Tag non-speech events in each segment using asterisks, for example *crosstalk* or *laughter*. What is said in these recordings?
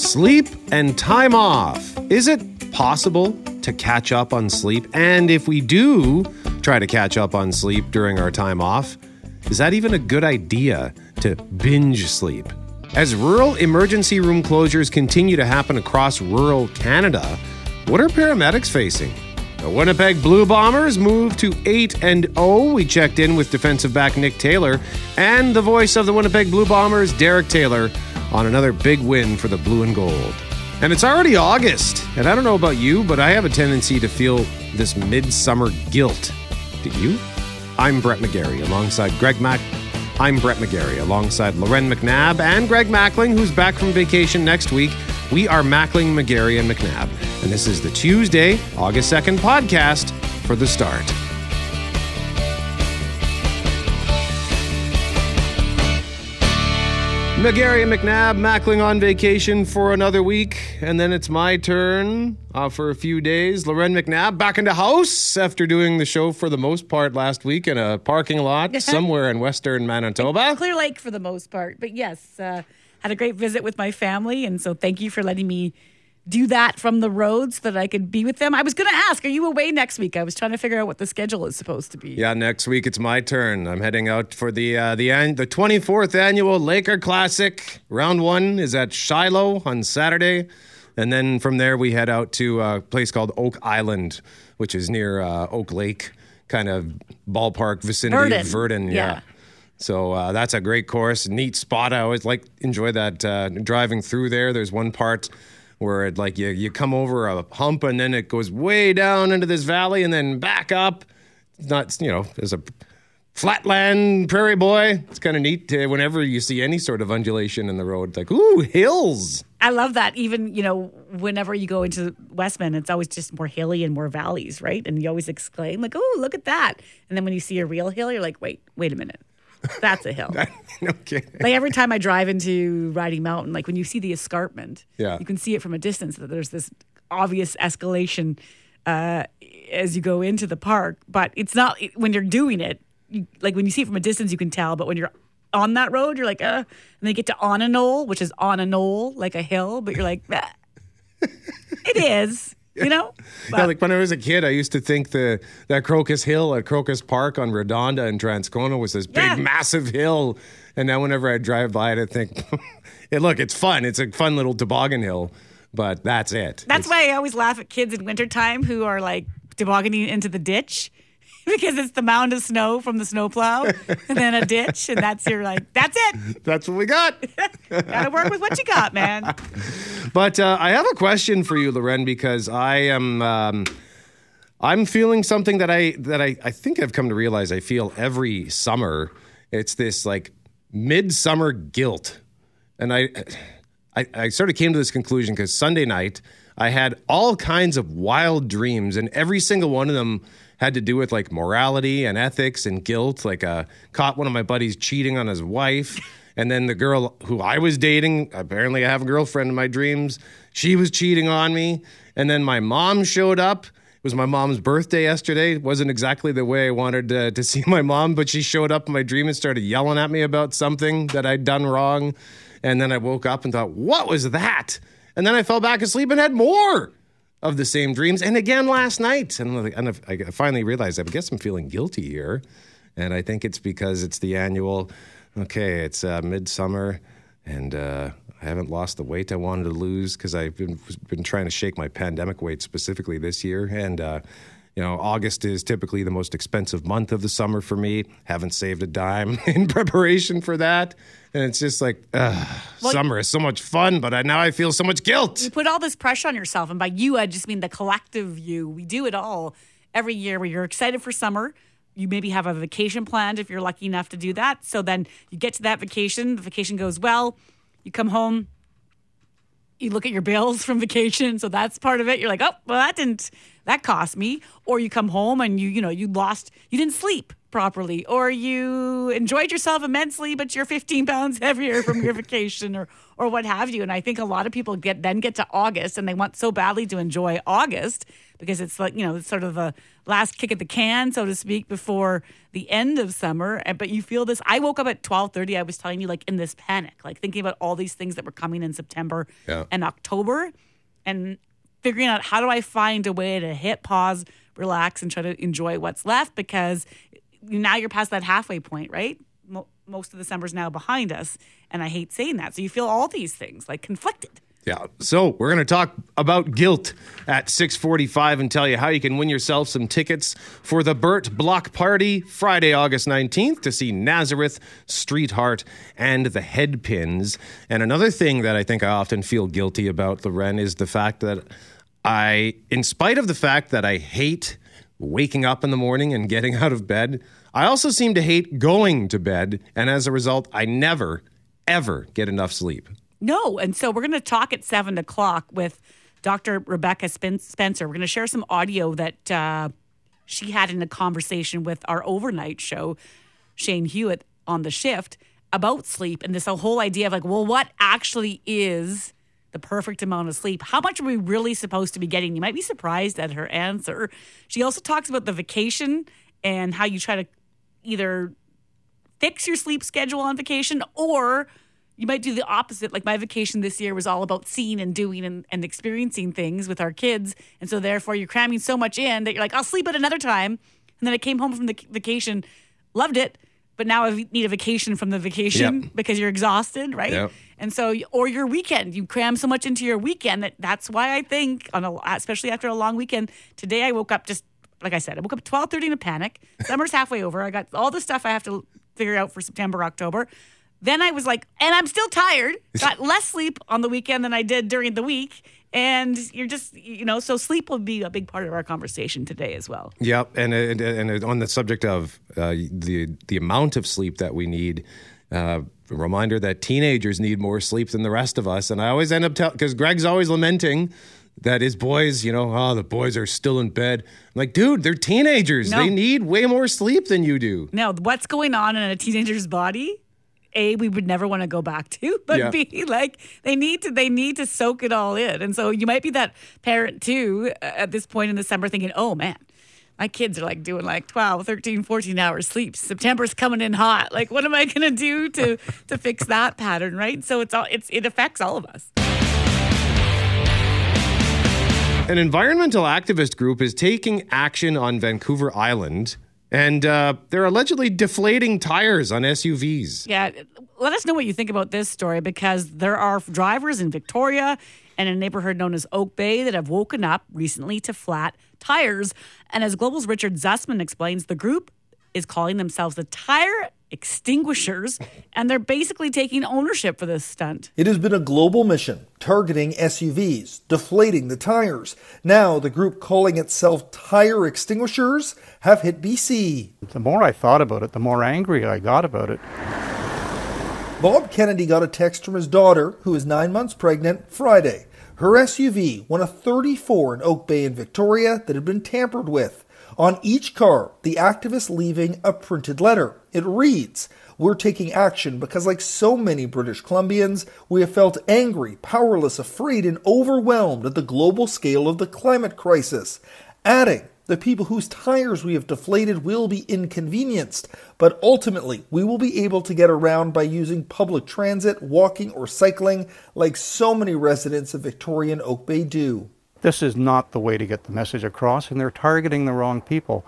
Sleep and time off. Is it possible to catch up on sleep? And if we do try to catch up on sleep during our time off, is that even a good idea to binge sleep? As rural emergency room closures continue to happen across rural Canada, what are paramedics facing? The Winnipeg Blue Bombers move to 8 and 0. We checked in with defensive back Nick Taylor and the voice of the Winnipeg Blue Bombers, Derek Taylor, on another big win for the blue and gold. And it's already August, and I don't know about you, but I have a tendency to feel this midsummer guilt. Do you? I'm Brett McGarry alongside Greg Mack. I'm Brett McGarry alongside Loren McNabb and Greg Mackling, who's back from vacation next week. We are Mackling, McGarry, and McNabb, and this is the Tuesday, August 2nd podcast for the start. McGarry and McNabb, Mackling on vacation for another week, and then it's my turn uh, for a few days. Loren McNabb back in the house after doing the show for the most part last week in a parking lot *laughs* somewhere in western Manitoba. Clear Lake for the most part. But yes, uh, had a great visit with my family. And so thank you for letting me do that from the road so that I could be with them. I was going to ask, are you away next week? I was trying to figure out what the schedule is supposed to be. Yeah, next week it's my turn. I'm heading out for the uh, the an- the 24th annual Laker Classic. Round one is at Shiloh on Saturday, and then from there we head out to a place called Oak Island, which is near uh, Oak Lake, kind of ballpark vicinity Virden. of Virden. Yeah. yeah. So uh, that's a great course, neat spot. I always like enjoy that uh, driving through there. There's one part where it like you you come over a hump and then it goes way down into this valley and then back up. It's not you know there's a flatland prairie boy. It's kind of neat to, whenever you see any sort of undulation in the road. Like ooh hills. I love that. Even, you know, whenever you go into Westman, it's always just more hilly and more valleys, right? And you always exclaim, like, oh, look at that. And then when you see a real hill, you're like, wait, wait a minute. That's a hill. *laughs* no kidding. like every time I drive into Riding Mountain, like when you see the escarpment, Yeah. you can see it from a distance that there's this obvious escalation uh, as you go into the park. But it's not when you're doing it. You, like when you see it from a distance, you can tell. But when you're on that road, you're like, uh, and they get to on a knoll, which is on a knoll, like a hill. But you're like, ah. *laughs* it is, you know. *laughs* Yeah, like when I was a kid, I used to think the that Crocus Hill at Crocus Park on Redonda in Transcona was this big, Yeah. massive hill. And now whenever I drive by it, I think, *laughs* hey, look, it's fun. It's a fun little toboggan hill, but that's it. That's It's- why I always laugh at kids in wintertime who are like tobogganing into the ditch *laughs* because it's the mound of snow from the snowplow and then a ditch. And that's your like, that's it. that's what we got. *laughs* Gotta work with what you got, man. But uh, I have a question for you, Loren, because I am um, I'm feeling something that I that I, I think I've come to realize I feel every summer. It's this like midsummer guilt, and I I, I sort of came to this conclusion because Sunday night I had all kinds of wild dreams, and every single one of them had to do with like morality and ethics and guilt. Like, uh, caught one of my buddies cheating on his wife. And then the girl who I was dating, apparently I have a girlfriend in my dreams, she was cheating on me. And then my mom showed up. It was my mom's birthday yesterday. It wasn't exactly the way I wanted uh, to see my mom, but she showed up in my dream and started yelling at me about something that I'd done wrong. And then I woke up and thought, what was that? And then I fell back asleep and had more of the same dreams. And again last night. And, I finally realized, I guess I'm feeling guilty here. And I think it's because it's the annual, okay, it's uh, midsummer and uh, I haven't lost the weight I wanted to lose because I've been, been trying to shake my pandemic weight specifically this year. And, uh, you know, August is typically the most expensive month of the summer for me. Haven't saved a dime *laughs* in preparation for that. And it's just like, ugh, summer is so much fun, but I, now I feel so much guilt. You put all this pressure on yourself. And by you, I just mean the collective you. We do it all every year where you're excited for summer. You maybe have a vacation planned if you're lucky enough to do that. So then you get to that vacation, the vacation goes well, you come home, you look at your bills from vacation. So that's part of it. You're like, oh, well, that didn't, that cost me. Or you come home and you, you know, you lost, you didn't sleep properly, or you enjoyed yourself immensely, but you're 15 pounds *laughs* heavier from your *laughs* vacation, or or what have you. And I think a lot of people get then get to August and they want so badly to enjoy August because it's like you know it's sort of a last kick at the can, so to speak, before the end of summer. But you feel this. I woke up at 12:30. I was telling you, like in this panic, like thinking about all these things that were coming in September Yeah. and October, and figuring out how do I find a way to hit pause, relax, and try to enjoy what's left because now you're past that halfway point, right? Mo- most of December's now behind us, and I hate saying that. So you feel all these things like conflicted. Yeah. So we're going to talk about guilt at 645 and tell you how you can win yourself some tickets for the Burt Block Party Friday, August 19th to see Nazareth, Streetheart, and the Headpins. And another thing that I think I often feel guilty about, Loren, is the fact that I, in spite of the fact that I hate waking up in the morning and getting *laughs* out of bed, I also seem to hate going to bed. And as a result, I never, ever get enough sleep. No. And so we're going to talk at seven o'clock with Dr. Rebecca Spen- Spencer. We're going to share some audio that uh, she had in a conversation with our overnight show, Shane Hewitt on the shift, about sleep and this whole idea of like, well, what actually is the perfect amount of sleep? How much are we really supposed to be getting? You might be surprised at her answer. She also talks about the vacation and how you try to either fix your sleep schedule on vacation or you might do the opposite. Like my vacation this year was all about seeing and doing and, and experiencing things with our kids. And so therefore you're cramming so much in that you're like, I'll sleep at another time. And then I came home from the vacation, loved it, but now I need a vacation from the vacation Yep. because you're exhausted, right? Yep. And so, or your weekend, you cram so much into your weekend that that's why I think on a, especially after a long weekend. Today I woke up just like I said, I woke up twelve thirty in a panic. Summer's halfway over. I got all the stuff I have to figure out for September, October. Then I was like, and I'm still tired. *laughs* Got less sleep on the weekend than I did during the week. And you're just, you know, so sleep will be a big part of our conversation today as well. Yep, and and, and on the subject of uh, the the amount of sleep that we need, uh, reminder that teenagers need more sleep than the rest of us. And I always end up telling because Greg's always lamenting that his boys, you know, oh the boys are still in bed. I'm like, dude, they're teenagers. No. They need way more sleep than you do. Now, what's going on in a teenager's body? A, we would never want to go back to, *laughs* but Yeah. B, like they need to, they need to soak it all in. And so you might be that parent too uh, at this point in the summer thinking, oh man, my kids are like doing like 12, 13, 14 hours sleep. September's coming in hot. Like, what am I going to do to, *laughs* to fix that pattern? Right. So it's all, it's, it affects all of us. An environmental activist group is taking action on Vancouver Island, and uh, they're allegedly deflating tires on SUVs. Yeah, let us know what you think about this story because there are drivers in Victoria and a neighborhood known as Oak Bay that have woken up recently to flat tires. And as Global's Richard Zussman explains, the group is calling themselves the Tire Extinguishers, and they're basically taking ownership for this stunt. It has been a global mission targeting SUVs, deflating the tires. Now, the group calling itself Tire Extinguishers have hit BC. The more I thought about it, the more angry I got about it. Bob Kennedy got a text from his daughter, who is nine months pregnant, Friday. Her SUV won a 34 in Oak Bay in Victoria that had been tampered with. On each car, the activists leaving a printed letter. It reads, We're taking action because, like so many British Columbians, we have felt angry, powerless, afraid, and overwhelmed at the global scale of the climate crisis. Adding, the people whose tires we have deflated will be inconvenienced, but ultimately we will be able to get around by using public transit, walking, or cycling like so many residents of Victorian Oak Bay do. This is not the way to get the message across, and they're targeting the wrong people.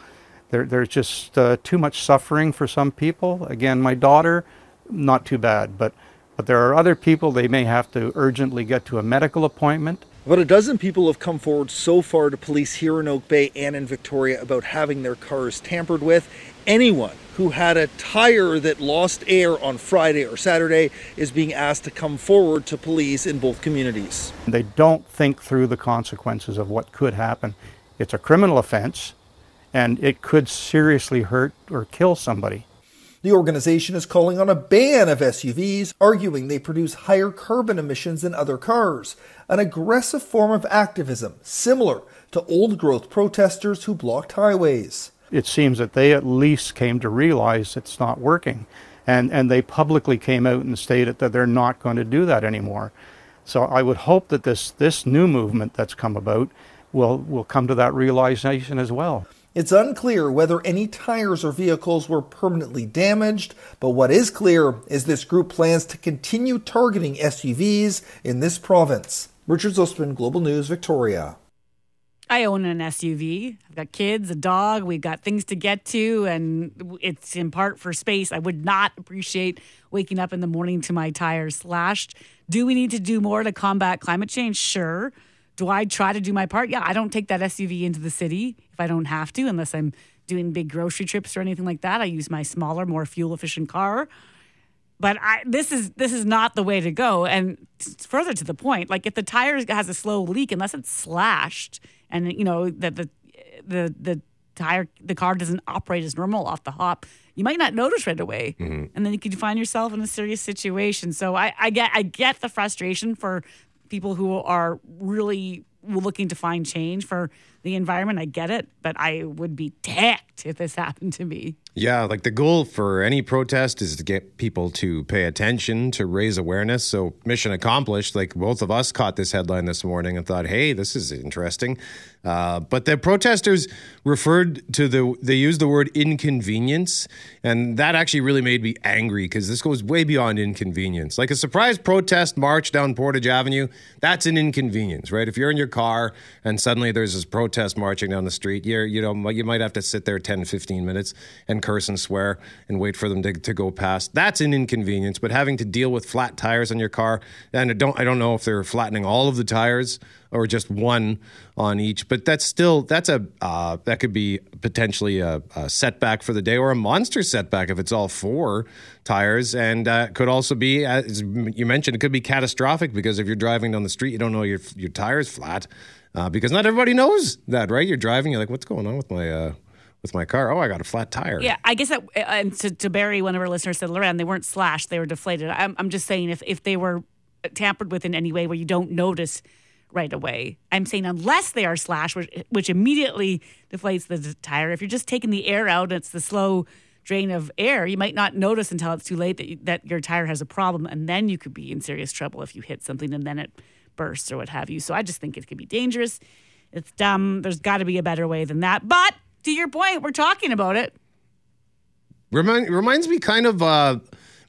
There, there's just uh, too much suffering for some people. Again, my daughter, not too bad, but but there are other people. They may have to urgently get to a medical appointment. About a dozen people have come forward so far to police here in Oak Bay and in Victoria about having their cars tampered with. Anyone who had a tire that lost air on Friday or Saturday is being asked to come forward to police in both communities. They don't think through the consequences of what could happen. It's a criminal offense, and it could seriously hurt or kill somebody. The organization is calling on a ban of SUVs, arguing they produce higher carbon emissions than other cars, an aggressive form of activism similar to old growth protesters who blocked highways. It seems that they at least came to realize it's not working. And, and they publicly came out and stated that they're not going to do that anymore. So I would hope that this, this new movement that's come about will, will come to that realization as well. It's unclear whether any tires or vehicles were permanently damaged, but what is clear is this group plans to continue targeting SUVs in this province. Richard Zussman, Global News, Victoria. I own an SUV. I've got kids, a dog. We've got things to get to, and it's in part for space. I would not appreciate waking up in the morning to my tires slashed. Do we need to do more to combat climate change? Sure. Do I try to do my part? Yeah, I don't take that SUV into the city if I don't have to, unless I'm doing big grocery trips or anything like that. I use my smaller, more fuel efficient car. But I, this is this is not the way to go. And further to the point, like if the tire has a slow leak, unless it's slashed, and you know that the the the tire the car doesn't operate as normal off the hop, you might not notice right away, mm-hmm. and then you could find yourself in a serious situation. So I, I get I get the frustration for people who are really looking to find change for the environment. I get it, but I would be tacked if this happened to me. Yeah, like the goal for any protest is to get people to pay attention, to raise awareness. So, mission accomplished. Like both of us caught this headline this morning and thought, hey, this is interesting. Uh, but the protesters referred to the, they used the word inconvenience. And that actually really made me angry because this goes way beyond inconvenience. Like a surprise protest march down Portage Avenue, that's an inconvenience, right? If you're in your car and suddenly there's this protest marching down the street, you're, you know, you might have to sit there 10, 15 minutes and curse and swear and wait for them to, to go past. That's an inconvenience. But having to deal with flat tires on your car, and I don't, I don't know if they're flattening all of the tires or just one on each. But that's still that's a uh, that could be potentially a, a, setback for the day or a monster setback if it's all four tires, and uh, could also be as you mentioned, it could be catastrophic because if you're driving down the street, you don't know your your tires flat. Uh, because not everybody knows that, right? You're driving, you're like, what's going on with my uh, with my car. Oh, I got a flat tire. Yeah, I guess that, uh, and to, to Barry, one of our listeners said, Loren, they weren't slashed, they were deflated. I'm, I'm just saying if, if they were tampered with in any way where you don't notice right away, I'm saying unless they are slashed, which, which immediately deflates the tire. If you're just taking the air out, it's the slow drain of air, you might not notice until it's too late that, you, that your tire has a problem, and then you could be in serious trouble if you hit something and then it bursts or what have you. So I just think it could be dangerous. It's dumb. There's got to be a better way than that. But to your point, we're talking about it. Remind, reminds me kind of. Uh,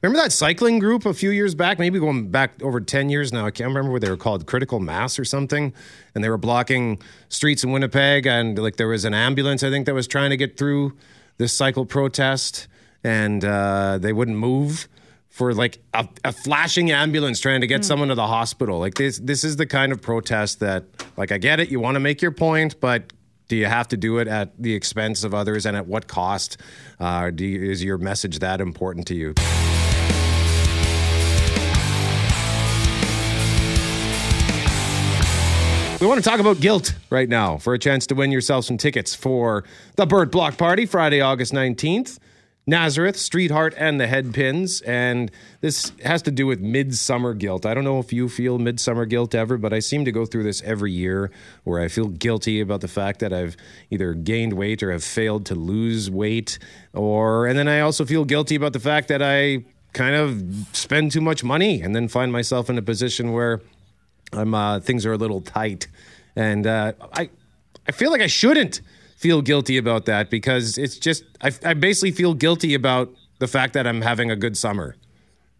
remember that cycling group a few years back? Maybe going back over ten years now. I can't remember what they were called, Critical Mass or something. And they were blocking streets in Winnipeg, and like there was an ambulance I think that was trying to get through this cycle protest, and uh, they wouldn't move for like a, a, flashing ambulance trying to get mm. someone to the hospital. Like this, this is the kind of protest that, like, I get it. You want to make your point, but do you have to do it at the expense of others and at what cost? Uh, you, is your message that important to you? We want to talk about guilt right now for a chance to win yourself some tickets for the Burt Block Party Friday, August 19th. Nazareth, Streetheart, and the Headpins. And this has to do with midsummer guilt. I don't know if you feel midsummer guilt ever, but I seem to go through this every year where I feel guilty about the fact that I've either gained weight or have failed to lose weight. Or, and then I also feel guilty about the fact that I kind of spend too much money and then find myself in a position where I'm, uh, things are a little tight. And uh, I, I feel like I shouldn't feel guilty about that because it's just I, I basically feel guilty about the fact that I'm having a good summer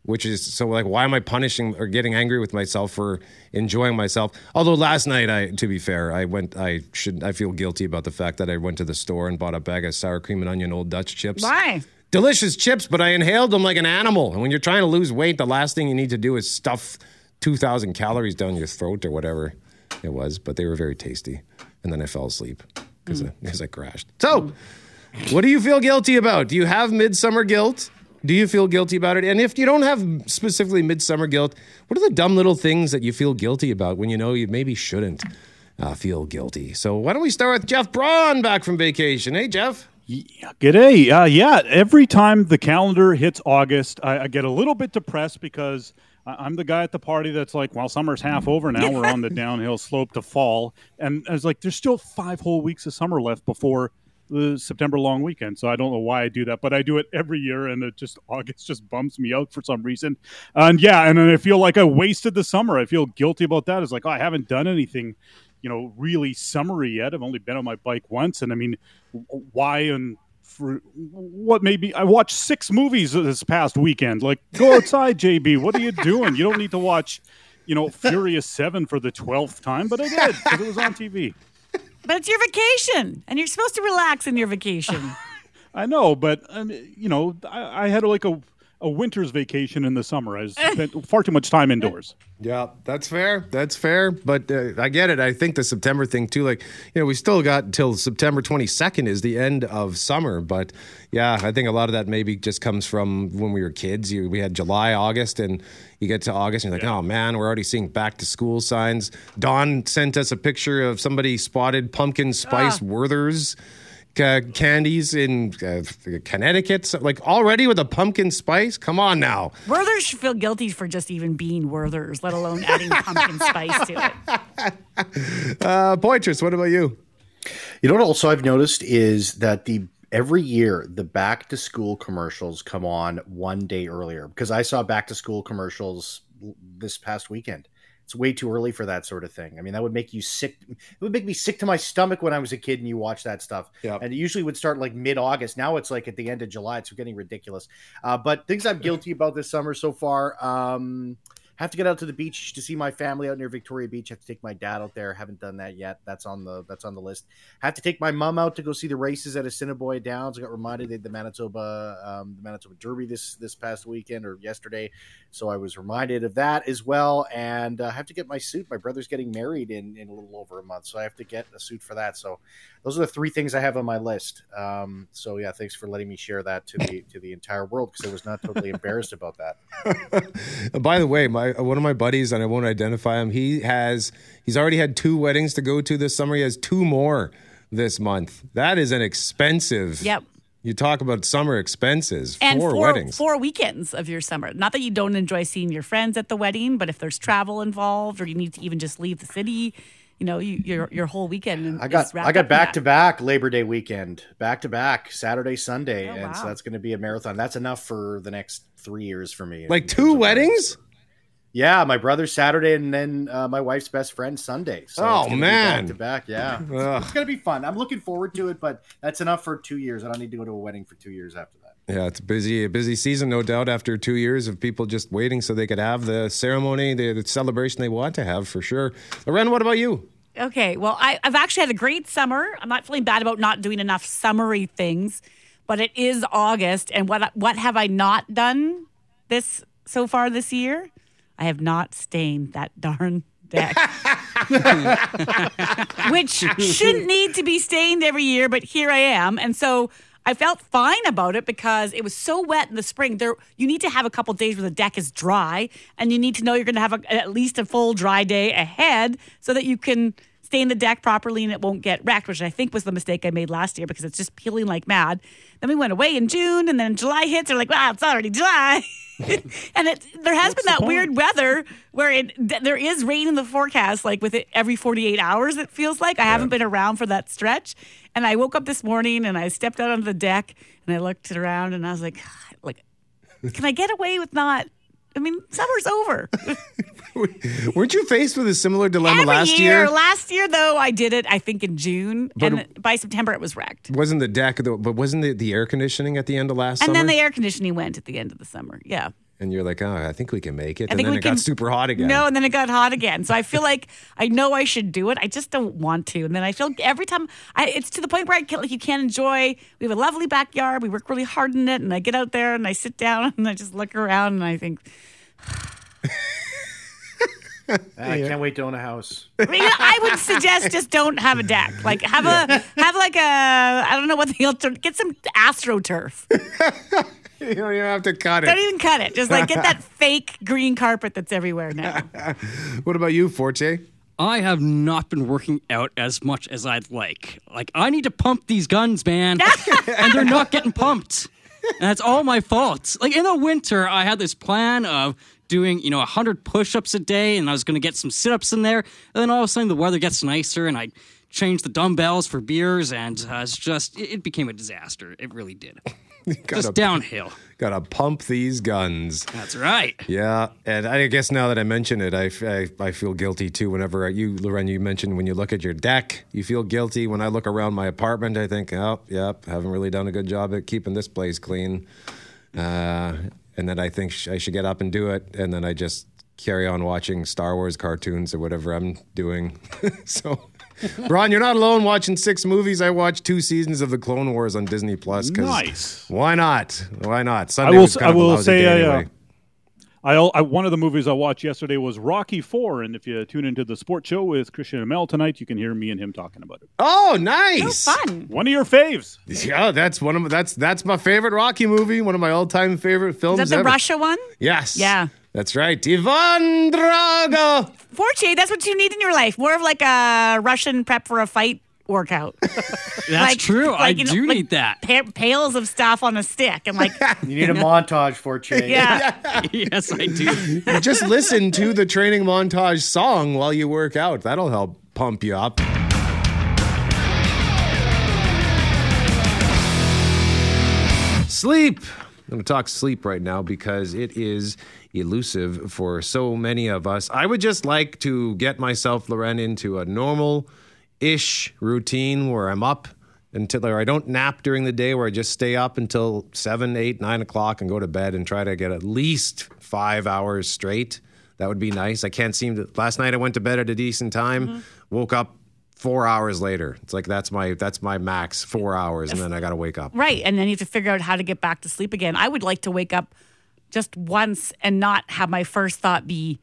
which is so like why am i punishing or getting angry with myself for enjoying myself? Although last night i to be fair i went i should i feel guilty about the fact that i went to the store and bought a bag of sour cream and onion old dutch chips. Why? Delicious chips but i inhaled them like an animal. And when you're trying to lose weight the last thing you need to do is stuff 2000 calories down your throat or whatever it was but they were very tasty. And then i fell asleep because mm. I, I crashed. So, what do you feel guilty about? Do you have midsummer guilt? Do you feel guilty about it? And if you don't have specifically midsummer guilt, what are the dumb little things that you feel guilty about when you know you maybe shouldn't uh, feel guilty? So why don't we start with Jeff Braun back from vacation? Hey, Jeff. Yeah, g'day. Uh, yeah, every time the calendar hits August, I, I get a little bit depressed because – I'm the guy at the party that's like, well, summer's half over now. We're on the *laughs* downhill slope to fall. And I was like, there's still five whole weeks of summer left before the September long weekend. So I don't know why I do that, but I do it every year, and it just August just bumps me out for some reason. And yeah, and then I feel like I wasted the summer. I feel guilty about that. It's like oh, I haven't done anything, you know, really summery yet. I've only been on my bike once, and I mean, why and for what maybe I watched six movies this past weekend. Like, go outside, JB. What are you doing? You don't need to watch, you know, Furious Seven for the twelfth time, but I did because it was on TV. But it's your vacation, and you're supposed to relax in your vacation. *laughs* I know, but um, you know, I, I had like a a winter's vacation in the summer. I *laughs* spent far too much time indoors. Yeah, that's fair. That's fair. But uh, I get it. I think the September thing too. Like, you know, we still got until September 22nd is the end of summer. But yeah, I think a lot of that maybe just comes from when we were kids. You, we had July, August, and you get to August and you're like, oh man, we're already seeing back to school signs. Don sent us a picture of somebody spotted pumpkin spice Werther's uh, candies in uh, Connecticut. So, like already with a pumpkin spice? Come on now. Werther's should feel guilty for just even being Werther's, let alone adding pumpkin spice to it. *laughs* Uh, Poitras, what about you? You know what also I've noticed is that the every year the back to school commercials come on one day earlier because I saw back to school commercials this past weekend. It's way too early for that sort of thing. I mean, that would make you sick. It would make me sick to my stomach when I was a kid and you watch that stuff. Yep. And it usually would start like mid August. Now it's like at the end of July. It's getting ridiculous. Uh, but things I'm *laughs* guilty about this summer so far. Um, have to get out to the beach to see my family out near Victoria Beach. Have to take my dad out there. Haven't done that yet. That's on the that's on the list. Have to take my mom out to go see the races at Assiniboia Downs. I got reminded they had the Manitoba um, the Manitoba Derby this this past weekend or yesterday, so I was reminded of that as well. And uh, I have to get my suit. My brother's getting married in in a little over a month, so I have to get a suit for that. So those are the three things I have on my list. Um, so yeah, thanks for letting me share that to the to the entire world because I was not totally *laughs* embarrassed about that. *laughs* By the way, my one of my buddies, and I won't identify him. He has he's already had two weddings to go to this summer. He has two more this month. That is an expensive. Yep. You talk about summer expenses. And four, four, weddings. four weekends of your summer. Not that you don't enjoy seeing your friends at the wedding, but if there's travel involved or you need to even just leave the city, you know, you, your your whole weekend. I got wrapped I got back to back Labor Day weekend, back to back Saturday Sunday, Oh, and so that's going to be a marathon. That's enough for the next three years for me. like two terms of weddings. Yeah, my brother's Saturday, and then uh, my wife's best friend Sunday. So Oh, it's gonna be man. back to back. Yeah, *laughs* Ugh. it's gonna be fun. I'm looking forward to it, but that's enough for two years. I don't need to go to a wedding for two years after that. Yeah, it's busy, a busy season, no doubt. After two years of people just waiting so they could have the ceremony, the, the celebration they want to have, for sure. Loren, what about you? Okay, well, I, I've actually had a great summer. I'm not feeling bad about not doing enough summery things, but it is August, and what what have I not done this so far this year? I have not stained that *laughs* darn deck, *laughs* which shouldn't need to be stained every year, but here I am, and so. I felt fine about it because it was so wet in the spring. There, you need to have a couple days where the deck is dry, and you need to know you're going to have a, at least a full dry day ahead so that you can stain the deck properly and it won't get wrecked, which I think was the mistake I made last year because it's just peeling like mad. Then we went away in June, and then July hits. They're like, wow, it's already July. *laughs* and it, there has been that weird weather where it th- there is rain in the forecast, like with it every 48 hours, it feels like. I haven't been around for that stretch. And I woke up this morning and I stepped out onto the deck and I looked around and I was like, like, can I get away with not? I mean, summer's over. *laughs* Weren't you faced with a similar dilemma Every last year, year? Last year, though, I did it. I think in June, But- and by September, it was wrecked. wasn't the deck, the, but wasn't the, the air conditioning at the end of last And summer? then the air conditioning went at the end of the summer. Yeah. And you're like, oh, I think we can make it. I and think then we it can got super hot again. No, and then it got hot again. So I feel like *laughs* I know I should do it. I just don't want to. And then I feel every time I, it's to the point where I can't, like you can't enjoy. We have a lovely backyard. We work really hard in it, and I get out there and I sit down *laughs* and I just look around and I think, *sighs* I can't wait to own a house. *laughs* I, mean, I would suggest just don't have a deck. Like have a have like a I don't know what the alter, get some astroturf. *laughs* you don't even have to cut it. Don't even cut it. Just like get that *laughs* fake green carpet that's everywhere now. *laughs* What about you, Forte? I have not been working out as much as I'd like. Like, I need to pump these guns, man. and they're not getting pumped. And that's all my fault. Like, in the winter, I had this plan of doing, you know, 100 push ups a day, and I was going to get some sit ups in there. And then all of a sudden, the weather gets nicer, and I change the dumbbells for beers, and uh, it's just it, it became a disaster. It really did. *laughs* Gotta, Just downhill. gotta pump these guns. That's right. Yeah, and I guess now that I mention it, I, I, I feel guilty too. Whenever you, Loren, you mentioned when you look at your deck, you feel guilty. When I look around my apartment, I think, oh, yep, haven't really done a good job at keeping this place clean. Uh, and then I think sh- I should get up and do it, and then I just carry on watching Star Wars cartoons or whatever I'm doing. *laughs* so. *laughs* Ron, you're not alone watching six movies. I watched two seasons of the Clone Wars on Disney Plus. 'cause Nice. Why not? Why not? I Sunday will. was kind I of a will lousy say. day I, anyway. uh, I, I one of the movies I watched yesterday was Rocky Four, and if you tune into the sports show with Christian and Mel tonight, you can hear me and him talking about it. Oh, nice! Fun. One of your faves. Yeah, that's one of that's that's my favorite Rocky movie. One of my all time favorite films. Is that the ever. Russia one? Yes. Yeah. That's right. Ivan Drago. Forte, that's what you need in your life. More of like a Russian prep for a fight workout. *laughs* That's Like- true. like, I you know, do like need that. pa- pails of stuff on a stick. And like, *laughs* You need a montage for Che. *laughs* yeah. yes, I do. Just listen to the training montage song while you work out. That'll help pump you up. Sleep. I'm going to talk sleep right now because it is elusive for so many of us. I would just like to get myself, Loren, into a normal ish routine where I'm up until or I don't nap during the day, where I just stay up until seven, eight, nine o'clock and go to bed and try to get at least five hours straight. That would be nice. I can't seem to. Last night I went to bed at a decent time, mm-hmm. woke up four hours later. It's like that's my that's my max four hours, and then I got to wake up. Right. And then you have to figure out how to get back to sleep again. I would like to wake up just once and not have my first thought be,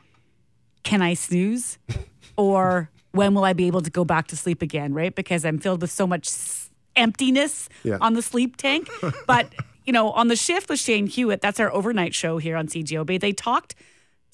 can I snooze? *laughs* or when will I be able to go back to sleep again? Right. Because I'm filled with so much emptiness Yeah. on the sleep tank. *laughs* but, you know, on the shift with Shane Hewitt, that's our overnight show here on CJOB, they talked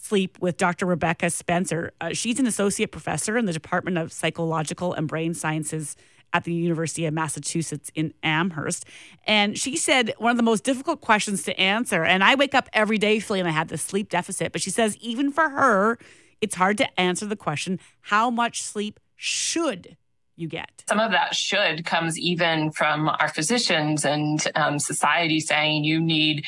sleep with Dr. Rebecca Spencer. Uh, she's an associate professor in the Department of Psychological and Brain Sciences at the University of Massachusetts in Amherst. And she said one of the most difficult questions to answer, and I wake up every day feeling I had this sleep deficit, but she says even for her, it's hard to answer the question how much sleep should you get? some of that should comes even from our physicians and um, society saying you need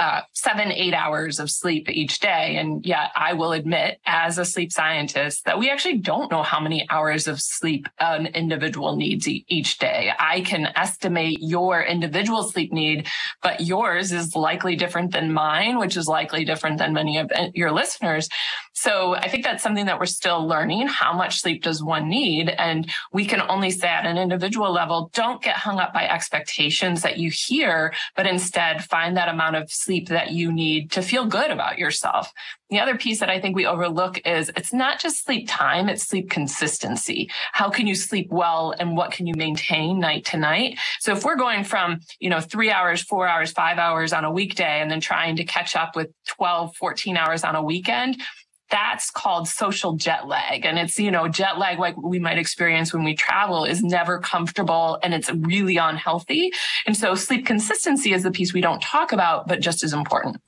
uh, seven, eight hours of sleep each day. And yet, I will admit, as a sleep scientist, that we actually don't know how many hours of sleep an individual needs e- each day. I can estimate your individual sleep need, but yours is likely different than mine, which is likely different than many of uh, your listeners. So I think that's something that we're still learning. How much sleep does one need? And we can only say at an individual level, don't get hung up by expectations that you hear, but instead find that amount of sleep that you need to feel good about yourself. The other piece that I think we overlook is it's not just sleep time, it's sleep consistency. How can you sleep well and what can you maintain night to night? So if we're going from, you know, three hours, four hours, five hours on a weekday and then trying to catch up with 12, 14 hours on a weekend, that's called social jet lag. And it's, you know, jet lag like we might experience when we travel is never comfortable and it's really unhealthy. And so sleep consistency is the piece we don't talk about, but just as important.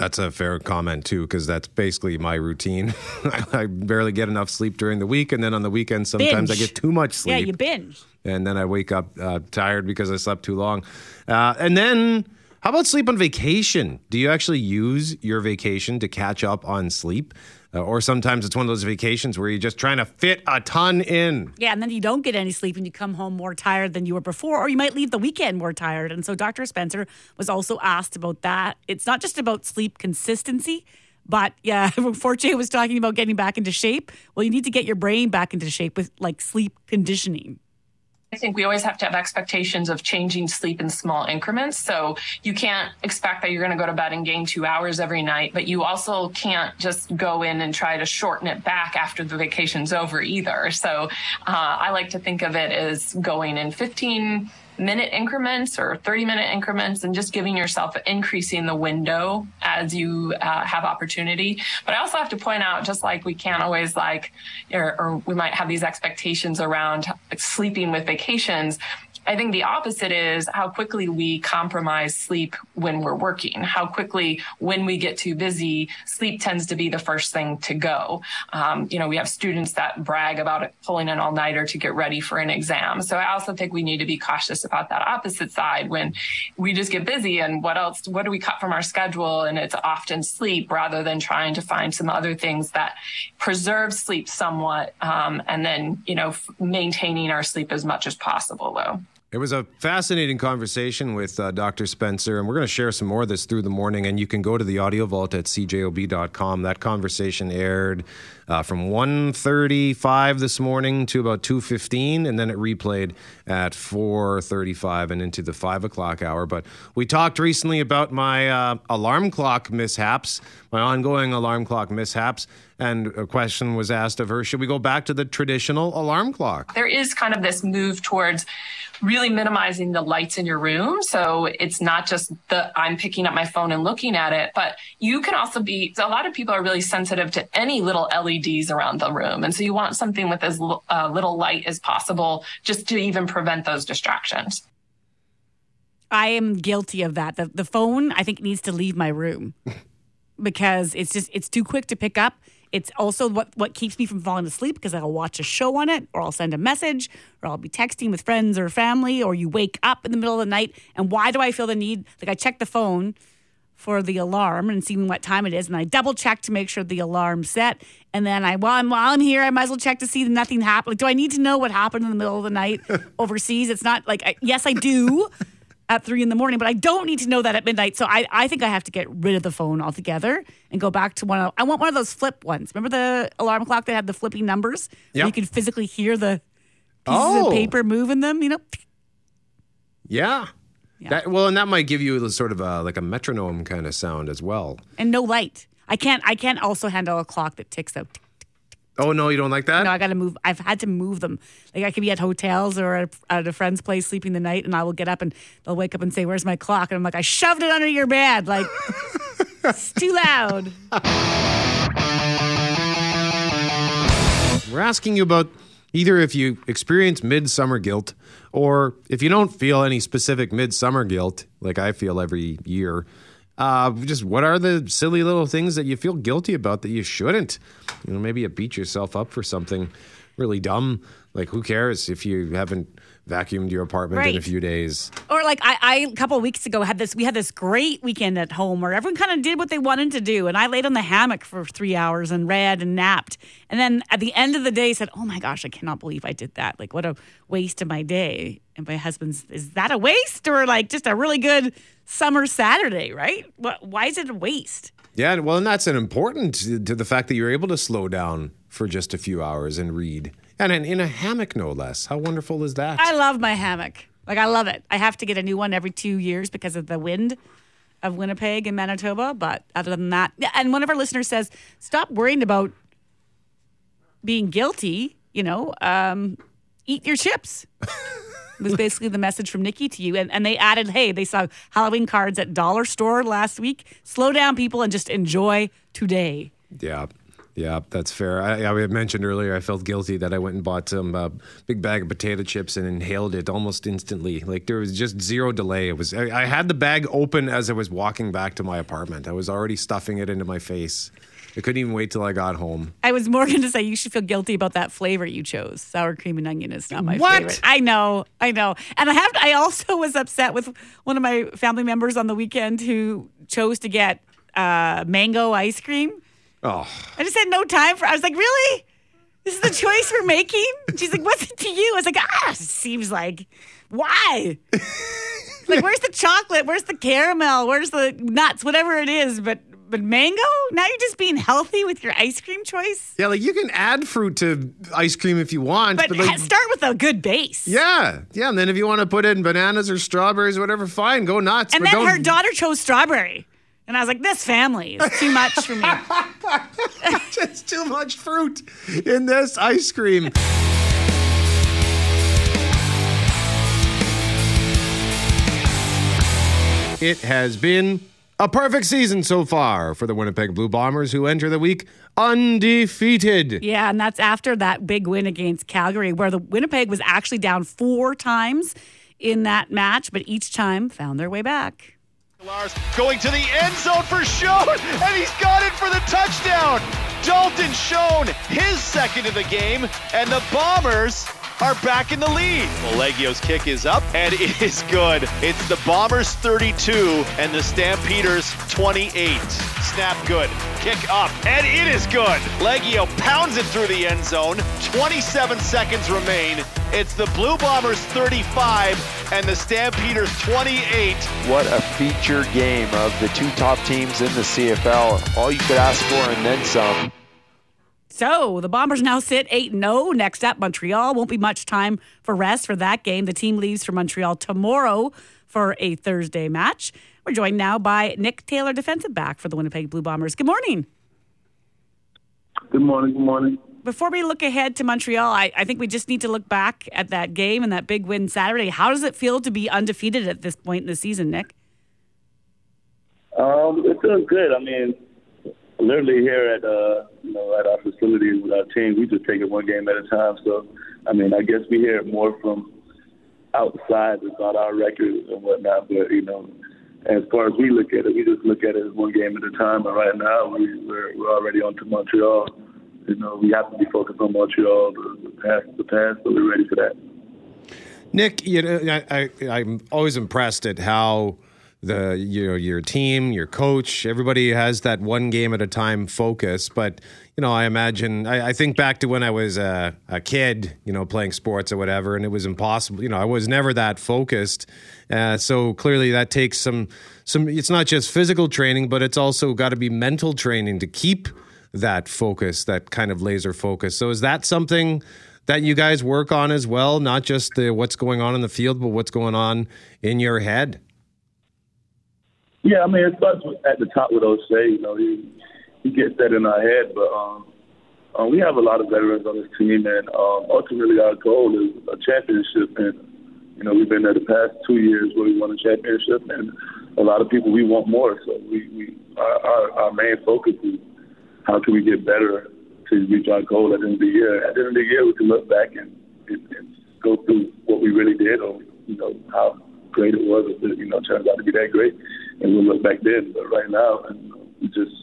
That's a fair comment too, because that's basically my routine. *laughs* I, I barely get enough sleep during the week, and then on the weekend sometimes I get too much sleep. Yeah, you binge. and then I wake up uh, tired because I slept too long. Uh, and then, how about sleep on vacation? Do you actually use your vacation to catch up on sleep? Uh, or sometimes it's one of those vacations where you're just trying to fit a ton in. Yeah, and then you don't get any sleep and you come home more tired than you were before, or you might leave the weekend more tired. And so Dr. Spencer was also asked about that. It's not just about sleep consistency, but yeah, *laughs* Forte was talking about getting back into shape. Well, you need to get your brain back into shape with like sleep conditioning. I think we always have to have expectations of changing sleep in small increments. So you can't expect that you're going to go to bed and gain two hours every night, but you also can't just go in and try to shorten it back after the vacation's over either. So uh, I like to think of it as going in 15 minute increments or 30 minute increments and just giving yourself increasing the window as you uh, have opportunity. But i also have to point out just like we can't always like or, or we might have these expectations around sleeping with vacations I think the opposite is how quickly we compromise sleep when we're working. How quickly, when we get too busy, sleep tends to be the first thing to go. Um, you know, we have students that brag about pulling an all nighter to get ready for an exam. So I also think we need to be cautious about that opposite side when we just get busy and what else, what do we cut from our schedule? And it's often sleep rather than trying to find some other things that preserve sleep somewhat. Um, and then, you know, maintaining our sleep as much as possible though. It was a fascinating conversation with uh, Dr. Spencer, and we're going to share some more of this through the morning. And you can go to the audio vault at cjob.com. That conversation aired uh, from 1.35 this morning to about 2.15, and then it replayed at 4.35 and into the 5 o'clock hour. But we talked recently about my uh, alarm clock mishaps, my ongoing alarm clock mishaps, and a question was asked of her, should we go back to the traditional alarm clock? there is kind of this move towards really minimizing the lights in your room. So it's not just the I'm picking up my phone and looking at it, but you can also be. So a lot of people are really sensitive to any little LEDs around the room, and so you want something with as uh, little light as possible, just to even prevent those distractions. I am guilty of that. The, the phone, I think, needs to leave my room *laughs* because it's just it's too quick to pick up. It's also what what keeps me from falling asleep because I'll watch a show on it, or I'll send a message, or I'll be texting with friends or family, or you wake up in the middle of the night. And why do I feel the need? Like I check the phone for the alarm and seeing what time it is, and I double check to make sure the alarm's set. And then I, while I'm, while I'm here, I might as well check to see that nothing happened. Like, do I need to know what happened in the middle of the night *laughs* overseas? It's not like, I, yes, I do at three in the morning, but I don't need to know that at midnight. So I, I think I have to get rid of the phone altogether and go back to one of, I want one of those flip ones. Remember the alarm clock that had the flipping numbers? Yep. You could physically hear the pieces Oh. of paper moving them, you know? Yeah. That, well, and that might give you sort of a, like a metronome kind of sound as well. And no light. I can't, I can't also handle a clock that ticks out. Oh no, you don't like that? No, I got to move. I've had to move them. Like I could be at hotels or at, at a friend's place sleeping the night, and I will get up and they'll wake up and say, "Where's my clock?" And I'm like, "I shoved it under your bed. Like *laughs* it's too loud." We're asking you about either if you experience midsummer guilt or if you don't feel any specific midsummer guilt, like I feel every year. Uh, just what are the silly little things that you feel guilty about that you shouldn't? You know, maybe you beat yourself up for something really dumb. Like, who cares if you haven't vacuumed your apartment in a few days? Or like I, I a couple of weeks ago had this. We had this great weekend at home where everyone kind of did what they wanted to do, and I laid on the hammock for three hours and read and napped. And then at the end of the day, said, "Oh my gosh, I cannot believe I did that! Like what a waste of my day." And my husband's, "Is that a waste or like just a really good summer Saturday? Right? What? Why is it a waste?" Yeah, well, and that's an important uh, to the fact that you're able to slow down for just a few hours and read. And in, in a hammock, no less. How wonderful is that? I love my hammock. Like I love it. I have to get a new one every two years because of the wind of Winnipeg and Manitoba. But other than that, and one of our listeners says, stop worrying about being guilty. You know, um, eat your chips. *laughs* was basically the message from Nikki to you. And, and they added, hey, they saw Halloween cards at Dollar Store last week. Slow down, people, and just enjoy today. Yeah. Yeah, that's fair. I, I mentioned earlier I felt guilty that I went and bought some uh, big bag of potato chips and inhaled it almost instantly. Like there was just zero delay. It was I, I had the bag open as I was walking back to my apartment. I was already stuffing it into my face. I couldn't even wait till I got home. I was more *laughs* going to say you should feel guilty about that flavor you chose. Sour cream and onion is not my favorite. What? favorite. I know, I know. And I have. I also was upset with one of my family members on the weekend who chose to get uh, mango ice cream. Oh, I just had no time for. I was like, really? This is the choice we're making? She's like, what's it to you? I was like, ah, seems like. Why? *laughs* like, where's the chocolate? Where's the caramel? Where's the nuts? Whatever it is, but but mango? Now you're just being healthy with your ice cream choice. yeah, like you can add fruit to ice cream if you want, But, but, like, start with a good base. yeah, yeah, and then if you want to put in bananas or strawberries or whatever, fine, go nuts. And then her daughter chose strawberry. And I was like, this family is too much for me. *laughs* Just too much fruit in this ice cream. It has been a perfect season so far for the Winnipeg Blue Bombers, who enter the week undefeated. Yeah, and that's after that big win against Calgary, where the Winnipeg was actually down four times in that match, but each time found their way back. Lars going to the end zone for Schoen, and he's got it for the touchdown. Dalton Schoen, his second of the game, and the Bombers are back in the lead. Liegghio's kick is up, and it is good. It's the Bombers 32 and the Stampeders 28. Snap good. Kick up, and it is good. Liegghio pounds it through the end zone. 27 seconds remain. It's the Blue Bombers 35 and the Stampeders 28. What a feature game of the two top teams in the CFL. All you could ask for and then some. So the Bombers now sit 8 0. Next up, Montreal. Won't be much time for rest for that game. The team leaves for Montreal tomorrow for a Thursday match. We're joined now by Nick Taylor, defensive back for the Winnipeg Blue Bombers. Good morning. Good morning. Good morning. Before we look ahead to Montreal, I, I think we just need to look back at that game and that big win Saturday. How does it feel to be undefeated at this point in the season, Nick? Um, it feels good. I mean, literally here at uh, you know at our facility with our team, we just take it one game at a time. So, I mean, I guess we hear it more from outside about our records and whatnot. But you know, as far as we look at it, we just look at it as one game at a time. And right now, we, we're we're already on to Montreal. You know, we have to be focused on Montreal, the, past, the past, so we're ready for that. Nick, you know, I, I, I'm always impressed at how the you know your team, your coach, everybody has that one game at a time focus. But you know, I imagine I, I think back to when I was a, a, kid, you know, playing sports or whatever, and it was impossible. You know, I was never that focused. Uh, so clearly, that takes some some. It's not just physical training, but it's also got to be mental training to keep that focus, that kind of laser focus. So is that something? that you guys work on as well, not just the what's going on in the field, but what's going on in your head? Yeah, I mean, it at the top with O'Shea. You know, he he gets that in our head, but um, uh, we have a lot of veterans on this team, and um, ultimately our goal is a championship. And you know, we've been there the past two years where we won a championship, and a lot of people we want more. So we, we our, our, our main focus is how can we get better to reach our goal at the end of the year. At the end of the year, we can look back and, and, and go through what we really did, or you know how great it was. If it, you know, turns out to be that great, and we'll look back then. But right now, and we just,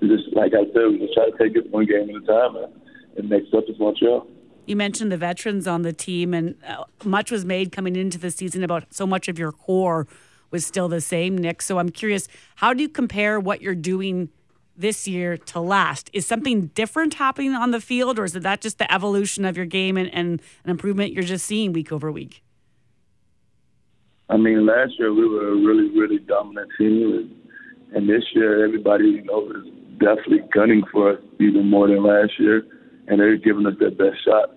we just like I said, we just try to take it one game at a time, and, and next up is Montreal. You mentioned the veterans on the team, and uh, much was made coming into the season about so much of your core was still the same, Nick. So I'm curious, how do you compare what you're doing this year to last? Is something different happening on the field, or is that just the evolution of your game and, and an improvement you're just seeing week over week? I mean, last year we were a really, really dominant team, and, and this year everybody, you know, is definitely gunning for us even more than last year, and they're giving us their best shots.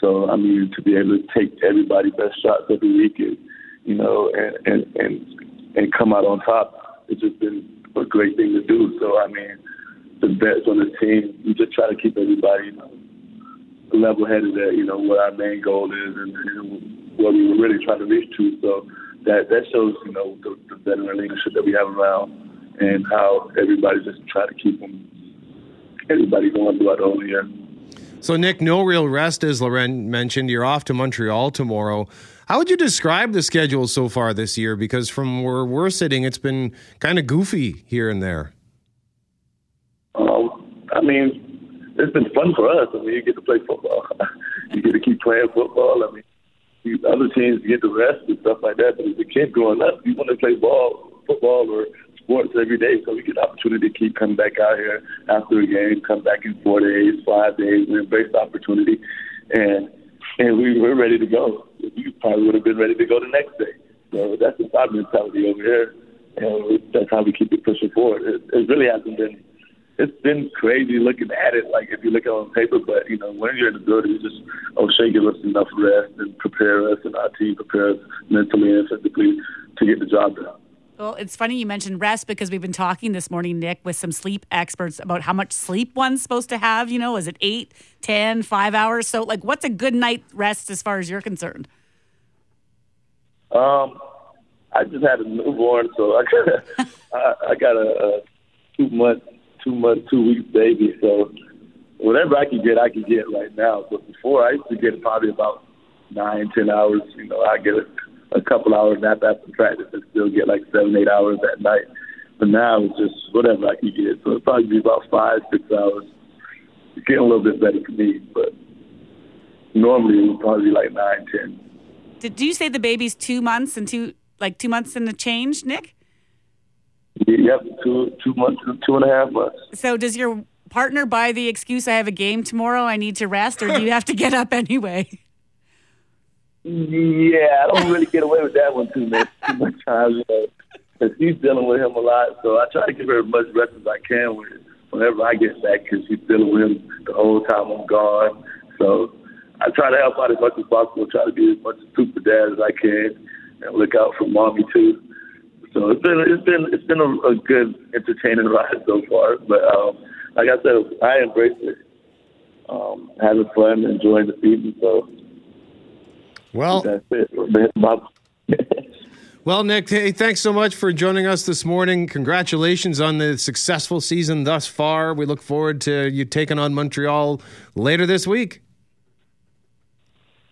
So, I mean, to be able to take everybody's best shots every week, and, you know, and, and and and come out on top, it's just been a great thing to do. So, I mean, the best on the team, we just try to keep everybody, you know, level-headed at, you know, what our main goal is and, and what we were really trying to reach to. So that that shows, you know, the, the veteran leadership that we have around and how everybody just try to keep them, everybody going throughout the whole year. So, Nick, no real rest, as Loren mentioned. You're off to Montreal tomorrow. How would you describe the schedule so far this year? Because from where we're sitting, it's been kind of goofy here and there. Um, I mean, it's been fun for us. I mean, you get to play football. *laughs* you get to keep playing football. I mean, other teams get the rest and stuff like that. But as a kid growing up, you want to play ball, football, or sports every day. So we get the opportunity to keep coming back out here after a game, come back in four days, five days, and embrace the opportunity. And and we, we're ready to go. We probably would have been ready to go the next day. So that's the our mentality over here, and that's how we keep it pushing forward. It, it really hasn't been it's been crazy looking at it, like if you look at it on paper, but you know, when you're in the building, you just oh, O'Shea give us enough rest and prepare us and our team prepare us mentally and physically to get the job done. Well, it's funny you mentioned rest because we've been talking this morning, Nick, with some sleep experts about how much sleep one's supposed to have. You know, is it eight, ten, five hours? So, like, what's a good night rest as far as you're concerned? Um, I just had a newborn, so I got *laughs* I, I got a, a two month two months, two weeks baby. So whatever I can get, I can get right now. But before, I used to get probably about nine, ten hours. You know, I get a a couple hours nap after practice and still get like seven, eight hours at night. But now it's just whatever I can get. So it'll probably be about five, six hours. It's getting a little bit better for me, but normally it would probably be like nine, ten. Did you say the baby's two months and two like two months and a change, Nick? Yep, two two months, two and a half months. So does your partner buy the excuse I have a game tomorrow, I need to rest, or do you have to get up *laughs* anyway? Yeah, I don't really get away with that one too much. Too much times, you know, because she's dealing with him a lot. So I try to give her as much rest as I can whenever I get back, because she's dealing with him the whole time I'm gone. So I try to help out as much as possible. Try to be as much a super dad as I can, and look out for mommy too. So it's been it's been it's been a, a good entertaining ride so far. But um, like I said, I embrace it, um, having fun, enjoying the season. So Well, that's it. *laughs* Well, Nick, hey, thanks so much for joining us this morning. Congratulations on the successful season thus far. We look forward to you taking on Montreal later this week.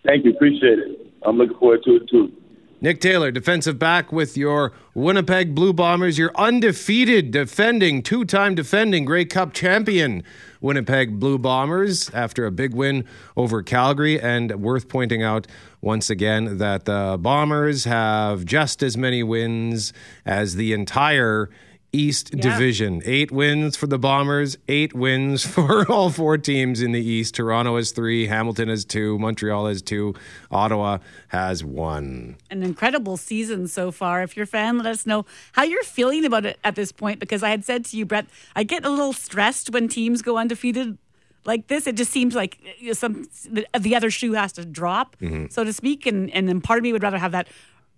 Thank you, appreciate it. I'm looking forward to it too. Nick Taylor, defensive back with your Winnipeg Blue Bombers, your undefeated defending, two time defending Grey Cup champion Winnipeg Blue Bombers after a big win over Calgary. And worth pointing out once again that the Bombers have just as many wins as the entire East Division. Eight wins for the Bombers, eight wins *laughs* for all four teams in the East. Toronto has three, Hamilton has two, Montreal has two, Ottawa has one. An incredible season so far. If you're a fan, let us know how you're feeling about it at this point. Because I had said to you, Brett, I get a little stressed when teams go undefeated like this. It just seems like some the, the other shoe has to drop, mm-hmm. so to speak. And and then part of me would rather have that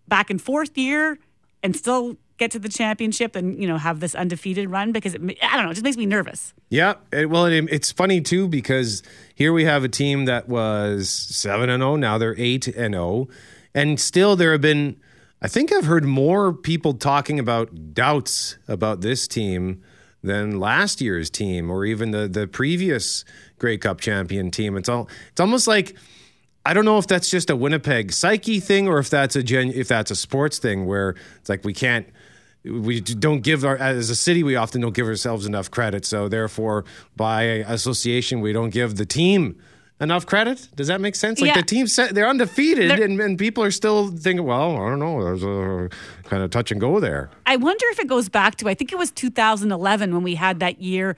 back and forth year and still get to the championship and you know have this undefeated run because it, I don't know, it just makes me nervous. Yeah, it, well, it, it's funny too because here we have a team that was seven and zero. Now they're eight and zero, and still there have been. I think I've heard more people talking about doubts about this team than last year's team or even the the previous Grey Cup champion team. It's all. It's almost like. I don't know if that's just a Winnipeg psyche thing or if that's a if that's a sports thing where it's like we can't we don't give our as a city we often don't give ourselves enough credit. So therefore by association we don't give the team enough credit. Does that make sense? Like Yeah. the team set they're undefeated They're- and, and people are still thinking well i don't know there's a kind of touch and go there. I wonder if it goes back to I think it was 2011 when we had that year,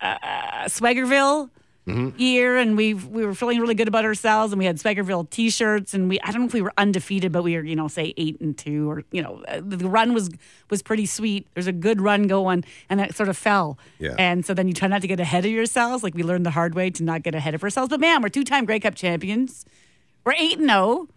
uh, Swaggerville year, and we we were feeling really good about ourselves, and we had Swaggerville T-shirts, and we I don't know if we were undefeated, but we were you know say eight and two, or you know uh, the run was was pretty sweet. There's a good run going, and it sort of fell. Yeah. And so then you try not to get ahead of yourselves, like we learned the hard way to not get ahead of ourselves. But man, we're two-time Grey Cup champions. We're eight and zero.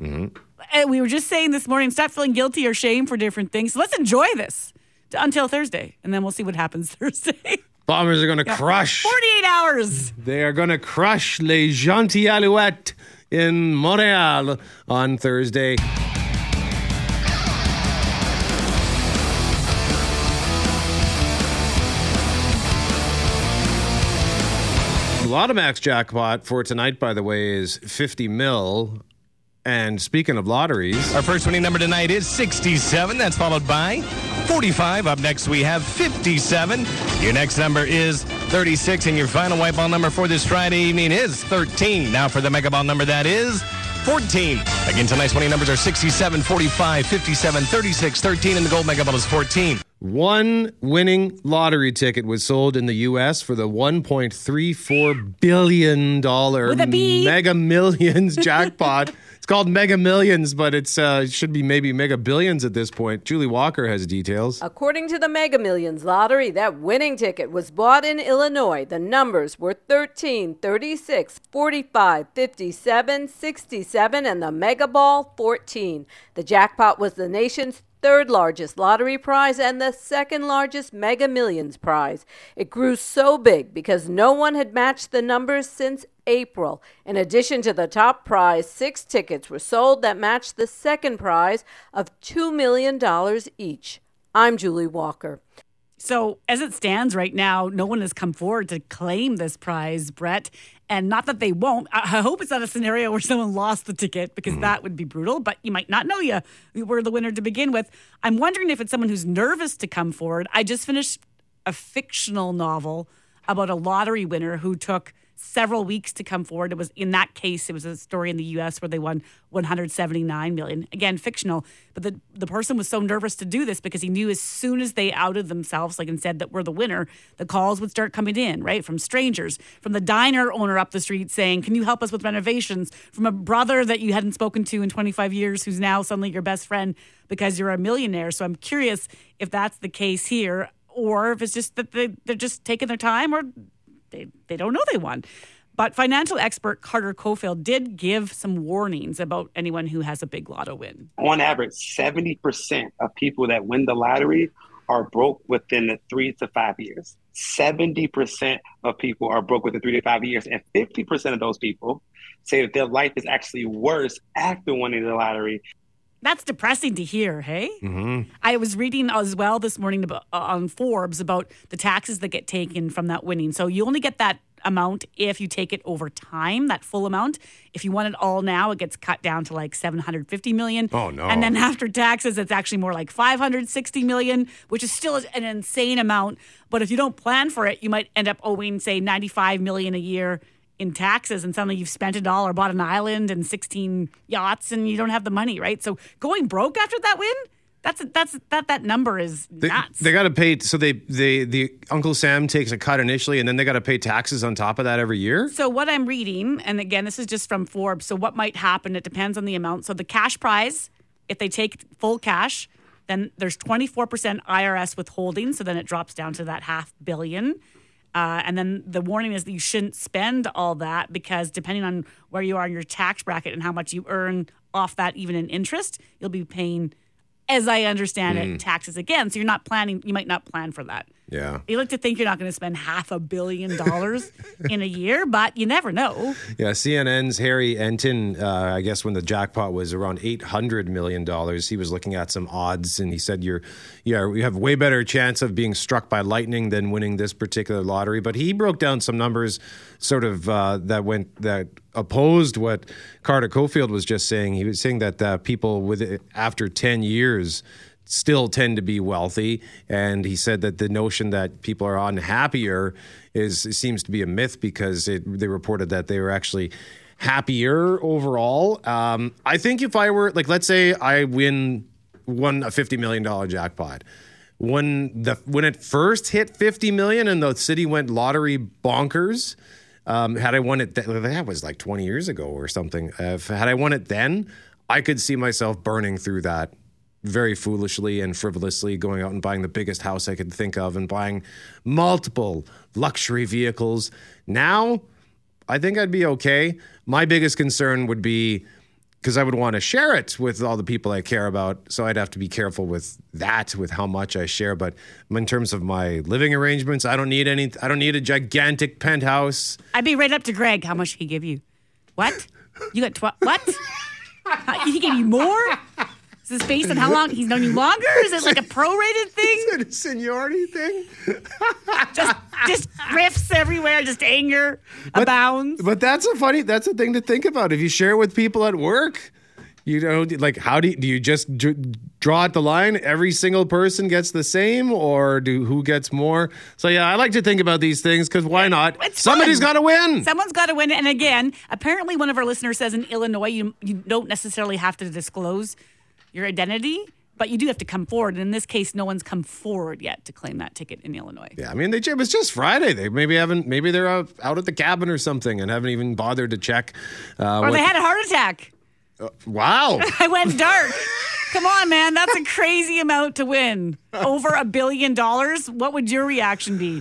And we were just saying this morning, stop feeling guilty or shame for different things. So Let's enjoy this until Thursday, and then we'll see what happens *laughs* Thursday. Bombers are going to crush 48 hours. they are going to crush les gentils alouettes in montreal on thursday The Lotto Max jackpot for tonight, by the way, is 50 mil. And speaking of lotteries, Our first winning number tonight is 67. That's followed by 45. Up next, we have 57. Your next number is 36. And your final white ball number for this Friday evening is 13. Now for the mega ball number, that is 14. Again, tonight's winning numbers are 67, 45, 57, 36, 13. And the gold mega ball is 14. one winning lottery ticket was sold in the U.S. for the 1.34 billion dollar With a B. Mega Millions *laughs* jackpot. Called Mega Millions, but it's uh, it should be maybe Mega Billions at this point. Julie Walker has details. According to the Mega Millions lottery, that winning ticket was bought in Illinois. The numbers were 13, 36, 45, 57, 67, and the Mega Ball 14. The jackpot was the nation's third largest lottery prize and the second largest Mega Millions prize. It grew so big because no one had matched the numbers since April. In addition to the top prize, six tickets were sold that matched the second prize of $2 million each. I'm Julie Walker. So, as it stands right now, no one has come forward to claim this prize, Brett. And not that they won't. I I hope it's not a scenario where someone lost the ticket because mm-hmm. that would be brutal, but you might not know you were the winner to begin with. I'm wondering if it's someone who's nervous to come forward. I just finished a fictional novel about a lottery winner who took several weeks to come forward. It was in that case, it was a story in the US where they won 179 million. Again, fictional. But the, the person was so nervous to do this because he knew as soon as they outed themselves, like and said that we're the winner, the calls would start coming in, right? From strangers, from the diner owner up the street saying, Can you help us with renovations? From a brother that you hadn't spoken to in 25 years who's now suddenly your best friend because you're a millionaire. So I'm curious if that's the case here or if it's just that they, they're just taking their time or they, they don't know they won. But financial expert Carter Cofield did give some warnings about anyone who has a big lotto win. on average, 70% of people that win the lottery are broke within the three to five years. 70% of people are broke within three to five years. And 50% of those people say that their life is actually worse after winning the lottery. That's depressing to hear, hey? Mm-hmm. I was reading as well this morning about, uh, on Forbes about the taxes that get taken from that winning. So you only get that amount if you take it over time, that full amount. If you want it all now, it gets cut down to like 750 million. Oh, no. And then after taxes, it's actually more like 560 million, which is still an insane amount. But if you don't plan for it, you might end up owing, say, 95 million a year in taxes and suddenly you've spent it all or bought an island and 16 yachts and you don't have the money, right? So going broke after that win, that's that's that that number is They, nuts. they got to pay. So they they the Uncle Sam takes a cut initially, and then they got to pay taxes on top of that every year. So what I'm reading, and again, this is just from Forbes. So what might happen? It depends on the amount. So the cash prize, if they take full cash, then there's 24% IRS withholding. So then it drops down to that half billion. Uh, and then the warning is that you shouldn't spend all that because depending on where you are in your tax bracket and how much you earn off that, even in interest, you'll be paying, as I understand Mm. it, taxes again. So you're not planning. You might not plan for that. Yeah. You like to think you're not going to spend half a billion dollars *laughs* in a year, but you never know. Yeah, CNN's Harry Enten, uh, I guess when the jackpot was around eight hundred million dollars, he was looking at some odds, and he said, "You're, yeah, you have way better chance of being struck by lightning than winning this particular lottery." But he broke down some numbers, sort of uh, that went that opposed what Carter Cofield was just saying. He was saying that uh, people with after ten years still tend to be wealthy. And he said that the notion that people are unhappier is seems to be a myth because it, they reported that they were actually happier overall. Um, i think if i were like let's say i win won a 50 million dollar jackpot. When the when it first hit 50 million and the city went lottery bonkers um, had I won it, th- that was like 20 years ago or something. Uh, had I won it then, I could see myself burning through that very foolishly and frivolously, going out and buying the biggest house I could think of and buying multiple luxury vehicles. Now, I think I'd be okay. My biggest concern would be because I would want to share it with all the people I care about. So I'd have to be careful with that, with how much I share. But in terms of my living arrangements, I don't need any. I don't need a gigantic penthouse. I'd be right up to Greg. How much he give you? What? You got twelve? What? Uh, he gave you more? Is this based on how long he's known you longer? Is it like a *laughs* prorated thing? Is it a seniority thing? just, just riffs everywhere, just anger abounds. But that's a funny. That's a thing to think about. If you share with people at work, you know, like how do you, do you just dr- draw at the line? Every single person gets the same, or do who gets more? So yeah, I like to think about these things because why not? It's Somebody's got to win. Someone's got to win. And again, apparently, one of our listeners says in Illinois, you you don't necessarily have to disclose your identity, but you do have to come forward. And in this case, no one's come forward yet to claim that ticket in Illinois. Yeah, I mean, they, it was just Friday. They maybe haven't. Maybe they're out, out at the cabin or something and haven't even bothered to check. Uh, Or what- they had a heart attack. wow. *laughs* I went dark. Come on, man. That's a crazy amount to win. Over a billion dollars. What would your reaction be?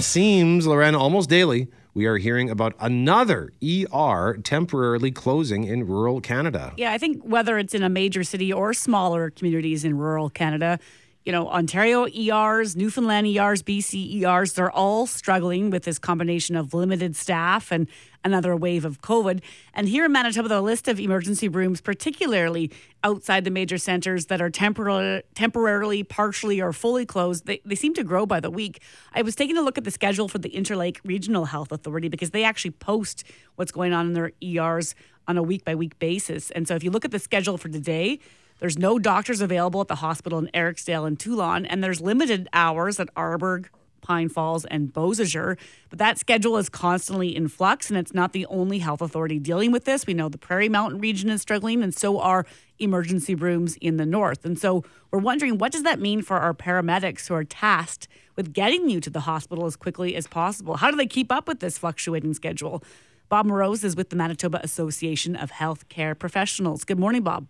Seems, Loren, almost daily, we are hearing about another ER temporarily closing in rural Canada. Yeah, I think whether it's in a major city or smaller communities in rural Canada, you know, Ontario ERs, Newfoundland ERs, BC ERs, they're all struggling with this combination of limited staff and another wave of COVID. And here in Manitoba, the list of emergency rooms, particularly outside the major centers that are temporarily, temporarily partially, or fully closed, they, they seem to grow by the week. I was taking a look at the schedule for the Interlake Regional Health Authority because they actually post what's going on in their ERs on a week by week basis. And so if you look at the schedule for today, there's no doctors available at the hospital in Eriksdale and Teulon, and there's limited hours at Arborg, Pine Falls, and Beausejour. But that schedule is constantly in flux, and it's not the only health authority dealing with this. We know the Prairie Mountain region is struggling, and so are emergency rooms in the north. And so we're wondering what does that mean for our paramedics who are tasked with getting you to the hospital as quickly as possible? How do they keep up with this fluctuating schedule? Bob Moroz is with the Manitoba Association of Healthcare Professionals. Good morning, Bob.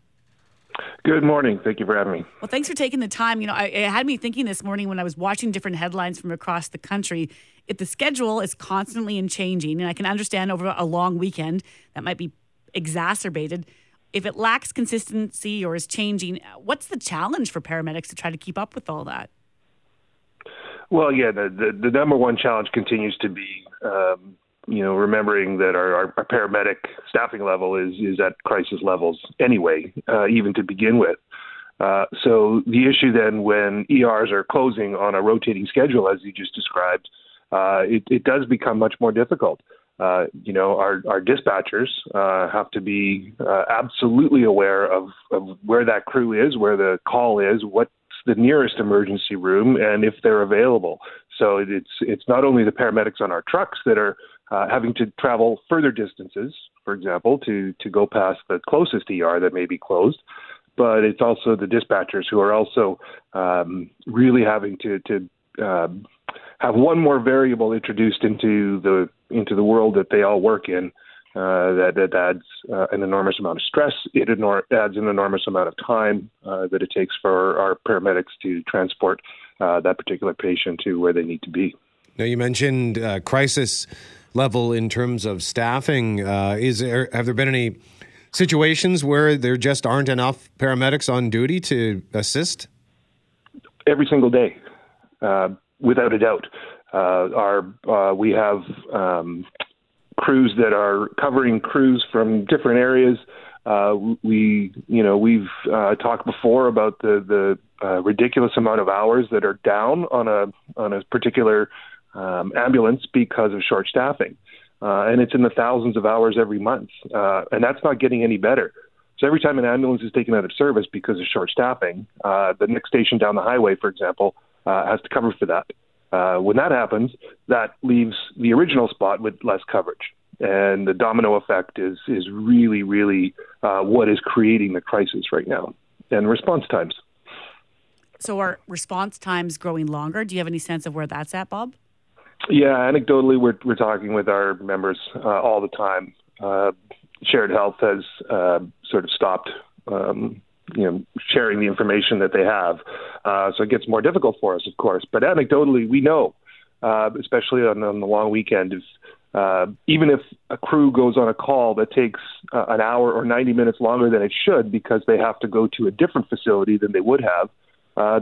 Good morning. Thank you for having me. Well, thanks for taking the time. You know, I, it had me thinking this morning when I was watching different headlines from across the country. If the schedule is constantly in changing, and I can understand over a long weekend that might be exacerbated. If it lacks consistency or is changing, what's the challenge for paramedics to try to keep up with all that? Well, yeah, the the, the number one challenge continues to be um, you know, remembering that our, our, paramedic staffing level is is at crisis levels anyway, uh, even to begin with. Uh, so the issue then, when ERs are closing on a rotating schedule, as you just described, uh, it, it does become much more difficult. Uh, you know, our, our dispatchers uh, have to be uh, absolutely aware of, of where that crew is, where the call is, what's the nearest emergency room, and if they're available. So it's it's not only the paramedics on our trucks that are uh, having to travel further distances, for example, to, to go past the closest ER that may be closed. But it's also the dispatchers who are also um, really having to, to um, have one more variable introduced into the into the world that they all work in. Uh, that, that adds uh, an enormous amount of stress. It adds an enormous amount of time uh, that it takes for our paramedics to transport uh, that particular patient to where they need to be. Now, you mentioned uh, crisis level in terms of staffing. Uh, is there have there been any situations where there just aren't enough paramedics on duty to assist? Every single day, uh, without a doubt. Uh, our uh, we have um, crews that are covering crews from different areas. Uh, we, you know, we've uh, talked before about the the ridiculous amount of hours that are down on a on a particular um, ambulance because of short staffing. Uh, and it's in the thousands of hours every month. Uh, and that's not getting any better. So every time an ambulance is taken out of service because of short staffing, uh, the next station down the highway, for example, uh, has to cover for that. Uh, when that happens, that leaves the original spot with less coverage. And the domino effect is is really, really uh, what is creating the crisis right now. And response times. So are response times growing longer? Do you have any sense of where that's at, Bob? Yeah, anecdotally, we're we're talking with our members uh, all the time. Uh, Shared Health has uh, sort of stopped, um, you know, sharing the information that they have, uh, so it gets more difficult for us, of course. But anecdotally, we know, uh, especially on, on the long weekend, if uh, even if a crew goes on a call that takes an hour or 90 minutes longer than it should because they have to go to a different facility than they would have,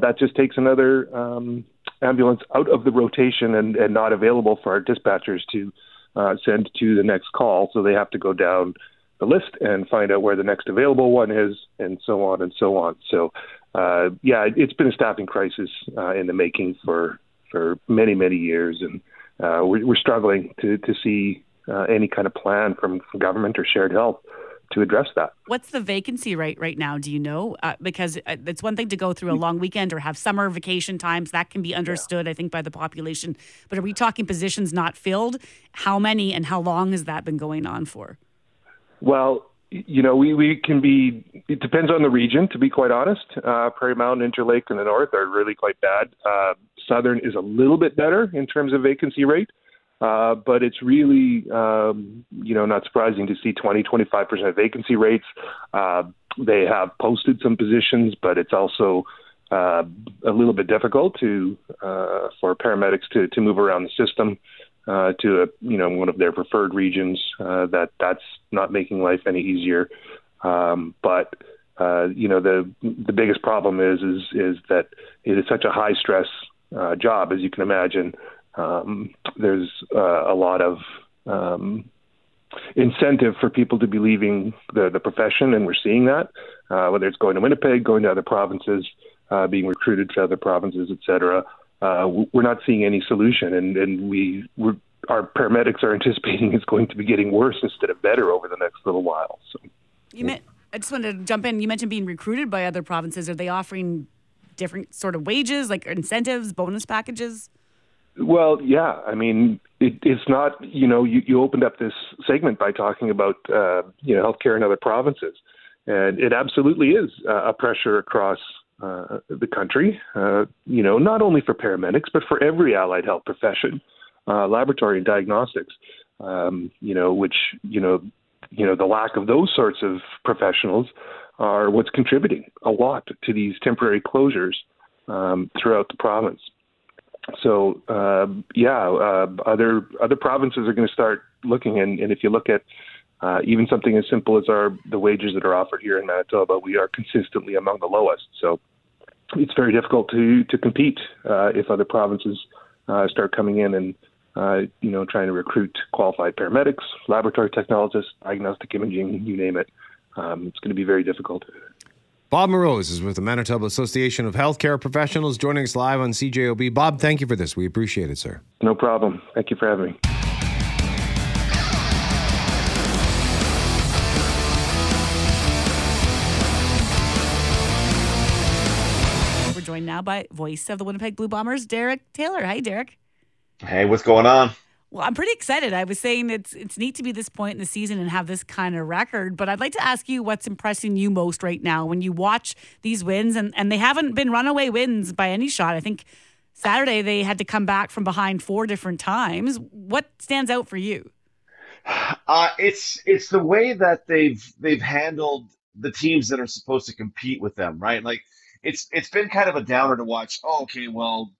that just takes another um, ambulance out of the rotation and, and not available for our dispatchers to uh, send to the next call. So they have to go down the list and find out where the next available one is, and so on and so on. So, uh, yeah, it's been a staffing crisis uh, in the making for for many many years, and uh, we're, we're struggling to to see uh, any kind of plan from, from government or shared health to address that. What's the vacancy rate right now? Do you know? Uh, because uh, it's one thing to go through a long weekend or have summer vacation times. That can be understood, yeah. I think, by the population. But are we talking positions not filled? How many and how long has that been going on for? Well, you know, we, we can be, it depends on the region, to be quite honest. Uh, Prairie Mountain, Interlake, and the north are really quite bad. Uh, Southern is a little bit better in terms of vacancy rate. Uh, but it's really, um, you know, not surprising to see 20, 25% vacancy rates. Uh, they have posted some positions, but it's also uh, a little bit difficult to uh, for paramedics to, to move around the system uh, to a, you know one of their preferred regions. Uh, that that's not making life any easier. Um, but uh, you know, the the biggest problem is is is that it is such a high stress uh, job, as you can imagine. Um, there's uh, a lot of um, incentive for people to be leaving the, the profession, and we're seeing that, uh, whether it's going to Winnipeg, going to other provinces, uh, being recruited to other provinces, et cetera. Uh, we're not seeing any solution, and, and we our paramedics are *laughs* anticipating it's going to be getting worse instead of better over the next little while. So, You meant, I just wanted to jump in. You mentioned being recruited by other provinces. Are they offering different sort of wages, like incentives, bonus packages? Well, yeah. I mean, it, it's not. You know, you, you opened up this segment by talking about uh, you know healthcare in other provinces, and it absolutely is uh, a pressure across uh, the country. Uh, you know, not only for paramedics but for every allied health profession, uh, laboratory and diagnostics. Um, you know, which you know, you know, the lack of those sorts of professionals are what's contributing a lot to these temporary closures um, throughout the province. So uh, yeah, uh, other other provinces are going to start looking, and, and if you look at uh, even something as simple as our the wages that are offered here in Manitoba, we are consistently among the lowest. So it's very difficult to to compete uh, if other provinces uh, start coming in and uh, you know trying to recruit qualified paramedics, laboratory technologists, diagnostic imaging, you name it. Um, it's going to be very difficult. Bob Moroz is with the Manitoba Association of Healthcare Professionals joining us live on CJOB. Bob, thank you for this. We appreciate it, sir. No problem. Thank you for having me. We're joined now by voice of the Winnipeg Blue Bombers, Derek Taylor. Hi, Derek. Hey, what's going on? Well, I'm pretty excited. I was saying it's it's neat to be this point in the season and have this kind of record, but I'd like to ask you what's impressing you most right now when you watch these wins and, and they haven't been runaway wins by any shot. I think Saturday they had to come back from behind four different times. What stands out for you? Uh, it's it's the way that they've they've handled the teams that are supposed to compete with them, right? Like it's it's been kind of a downer to watch. Oh, okay, well,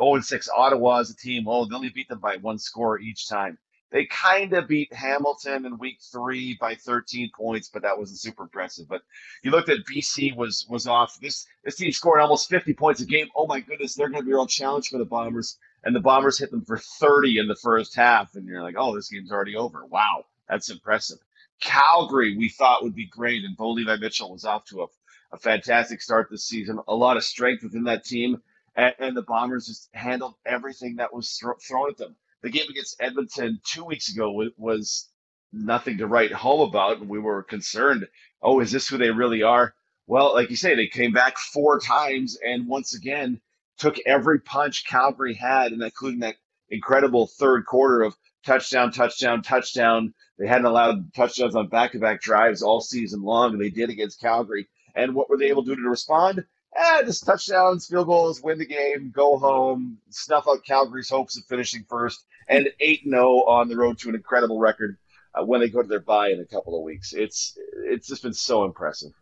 0 and 6 Ottawa as a team. Oh, they only beat them by one score each time. They kind of beat Hamilton in week three by 13 points, but that wasn't super impressive. But you looked at BC was was off. This this team scored almost 50 points a game. Oh my goodness, they're going to be a real challenge for the Bombers. And the Bombers hit them for 30 in the first half, and you're like, oh, this game's already over. Wow, that's impressive. Calgary, we thought would be great, and Bo Levi Mitchell was off to a, a fantastic start this season. A lot of strength within that team, and, and the Bombers just handled everything that was thro- thrown at them. The game against Edmonton two weeks ago was, was nothing to write home about, and we were concerned. Oh, is this who they really are? Well, like you say, they came back four times, and once again took every punch Calgary had, and including that incredible third quarter of touchdown, touchdown, touchdown. They hadn't allowed touchdowns on back-to-back drives all season long, and they did against Calgary. And what were they able to do to respond? Eh, just touchdowns, field goals, win the game, go home, snuff out Calgary's hopes of finishing first, and *laughs* 8 0 on the road to an incredible record uh, when they go to their bye in a couple of weeks. It's it's just been so impressive.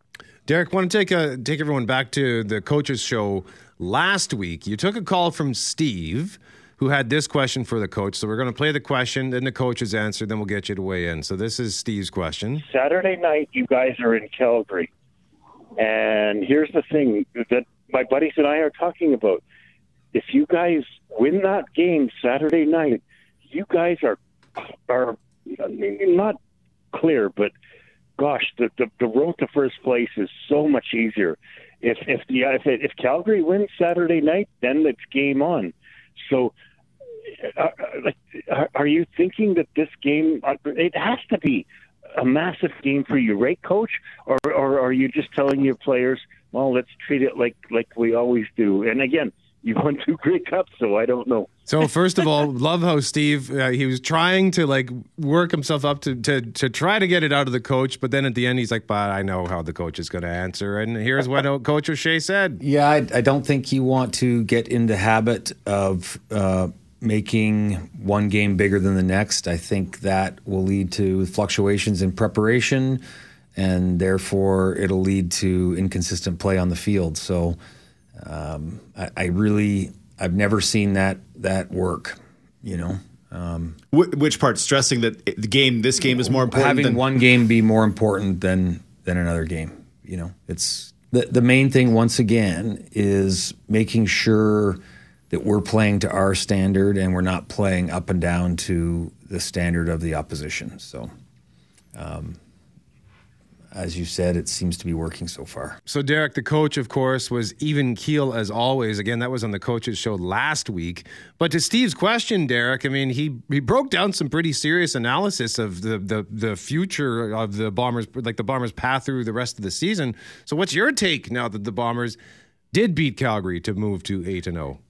Derek, want to take a, take everyone back to the coaches show last week. You took a call from Steve, who had this question for the coach. So we're going to play the question, then the coach's answer, then we'll get you to weigh in. So this is Steve's question. Saturday night, you guys are in Calgary. And here's the thing that my buddies and I are talking about. If you guys win that game Saturday night, you guys are are not clear, but gosh, the the, the road to first place is so much easier. If if the if, it, if Calgary wins Saturday night, then it's game on. So, uh, like, are, are you thinking that this game? uh, It has to be a massive game for you, right, Coach? Or, or are you just telling your players, well, let's treat it like like we always do? And again, you won two Grey Cups, so I don't know. So first of all, love how Steve uh, he was trying to like work himself up to, to to try to get it out of the coach, but then at the end he's like, "But I know how the coach is going to answer." And here's what *laughs* Coach O'Shea said. Yeah, I, I don't think you want to get in the habit of uh, making one game bigger than the next. I think that will lead to fluctuations in preparation, and therefore it'll lead to inconsistent play on the field. So um, I, I really, I've never seen that that work. You know. Um, which part? Stressing that the game, this game is more important having than one game be more important than than another game. you know, it's the the main thing once again is making sure that we're playing to our standard and we're not playing up and down to the standard of the opposition. So, um, as you said, it seems to be working so far. So, Derek, the coach, of course, was even keel as always. Again, that was on the coaches show last week. But to Steve's question, Derek, I mean, he he broke down some pretty serious analysis of the the the future of the Bombers, like the Bombers' path through the rest of the season. So, what's your take now that the Bombers did beat Calgary to move to eight and zero?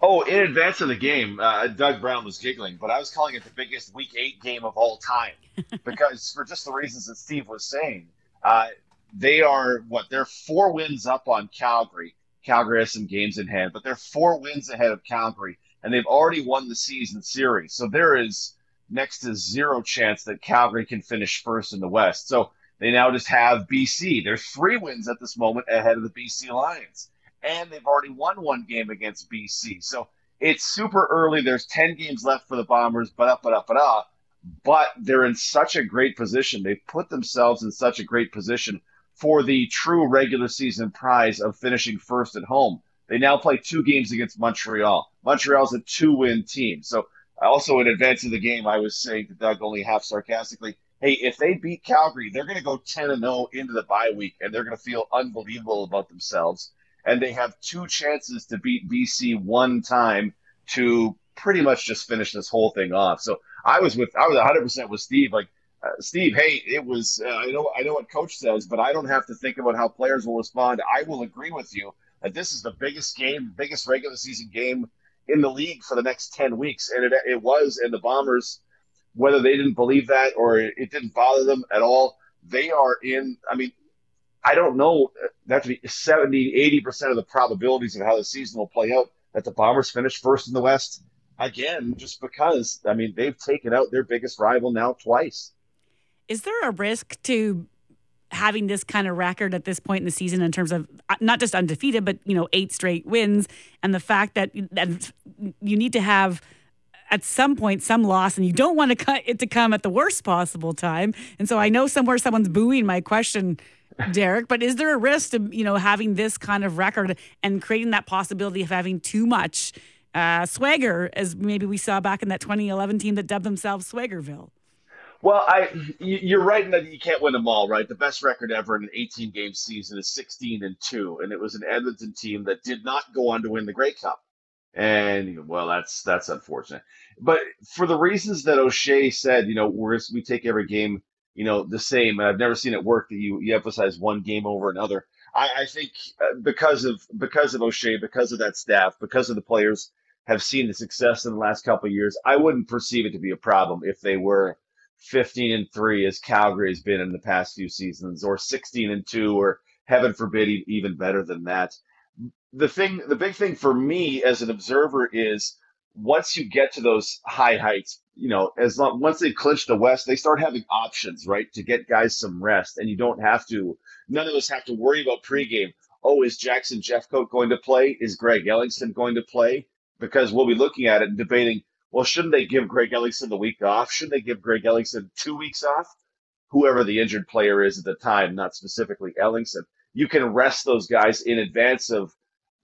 Oh, in advance of the game, uh, Doug Brown was giggling, but I was calling it the biggest Week Eight game of all time *laughs* because for just the reasons that Steve was saying. Uh, they are what they're four wins up on Calgary. Calgary has some games in hand, but they're four wins ahead of Calgary, and they've already won the season series. So there is next to zero chance that Calgary can finish first in the West. So they now just have BC. There's three wins at this moment ahead of the BC Lions, and they've already won one game against BC. So it's super early. There's 10 games left for the Bombers, but up, but up, but up but they're in such a great position. They've put themselves in such a great position for the true regular season prize of finishing first at home. They now play two games against Montreal. Montreal's a two win team. So, also in advance of the game, I was saying to Doug only half sarcastically, hey, if they beat Calgary, they're going to go 10 and 0 into the bye week and they're going to feel unbelievable about themselves. And they have two chances to beat BC one time to pretty much just finish this whole thing off. So I was with I was 100 percent with Steve. Like uh, Steve, hey, it was uh, I know I know what coach says, but I don't have to think about how players will respond. I will agree with you that this is the biggest game, biggest regular season game in the league for the next 10 weeks, and it it was. And the Bombers, whether they didn't believe that or it, it didn't bother them at all, they are in. I mean. I don't know. That to be 70, 80% of the probabilities of how the season will play out that the Bombers finish first in the West again, just because I mean they've taken out their biggest rival now twice. Is there a risk to having this kind of record at this point in the season in terms of uh, not just undefeated, but you know eight straight wins, and the fact that that you need to have at some point some loss and you don't want to cut it to come at the worst possible time and so i know somewhere someone's booing my question derek but is there a risk to you know having this kind of record and creating that possibility of having too much uh, swagger, as maybe we saw back in that 2011 team that dubbed themselves Swaggerville. Well, I you're right in that you can't win them all, right? The best record ever in an 18 game season is 16 and two, and it was an Edmonton team that did not go on to win the Grey Cup. And well, that's that's unfortunate. But for the reasons that O'Shea said, you know, we're, we take every game, you know, the same. And I've never seen it work that you you emphasize one game over another. I, I think uh, because of because of O'Shea, because of that staff, because of the players have seen the success in the last couple years, I wouldn't perceive it to be a problem if they were 15 and 3 as Calgary has been in the past few seasons or 16 and 2 or heaven forbid even better than that. The thing the big thing for me as an observer is once you get to those high heights, you know, as long once they clinch the West, they start having options, right, to get guys some rest, and you don't have to. None of us have to worry about pregame. Oh, is Jackson Jeffcoat going to play? Is Greg Ellingson going to play? because we'll be looking at it and debating, well, shouldn't they give Greg Ellingson the week off? Shouldn't they give Greg Ellingson two weeks off? Whoever the injured player is at the time, not specifically Ellingson. You can rest those guys in advance of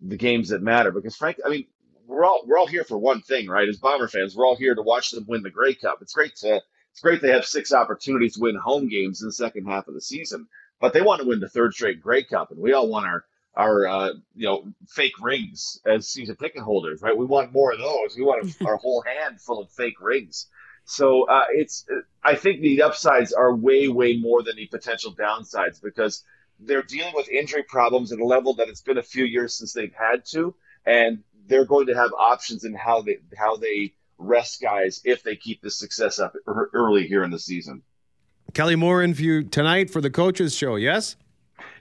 the games that matter because Frank, I mean, we're all we're all here for one thing, right? As Bomber fans, we're all here to watch them win the Grey Cup. It's great to it's great they have six opportunities to win home games in the second half of the season, but they want to win the third straight Grey Cup, and we all want our our uh, you know fake rings as season ticket holders, right? We want more of those. We want a, *laughs* our whole hand full of fake rings. So uh, it's I think the upsides are way way more than the potential downsides because they're dealing with injury problems at a level that it's been a few years since they've had to, and they're going to have options in how they how they rest guys if they keep the success up early here in the season. Kelly Moore in for you tonight for the coaches show. Yes.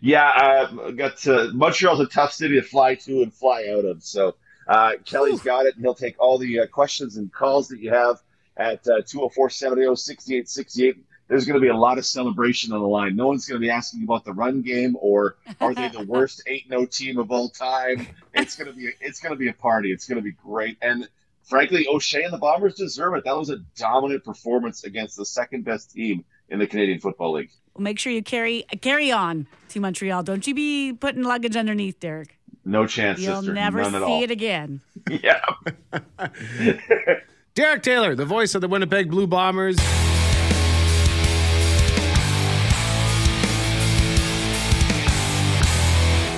Yeah, I got to, Montreal's a tough city to fly to and fly out of. So uh, Kelly's got it, and he'll take all the uh, questions and calls that you have at uh, 204 780 6868. There's going to be a lot of celebration on the line. No one's going to be asking about the run game or are they the *laughs* worst 8 0 team of all time. It's going to be it's going to be a party. It's going to be great. And frankly, O'Shea and the Bombers deserve it. That was a dominant performance against the second best team in the Canadian Football League. Well, make sure you carry carry on to Montreal. Don't you be putting luggage underneath, Derek. No chance, You'll sister. never None see it again. *laughs* Yeah. *laughs* Derek Taylor, the voice of the Winnipeg Blue Bombers.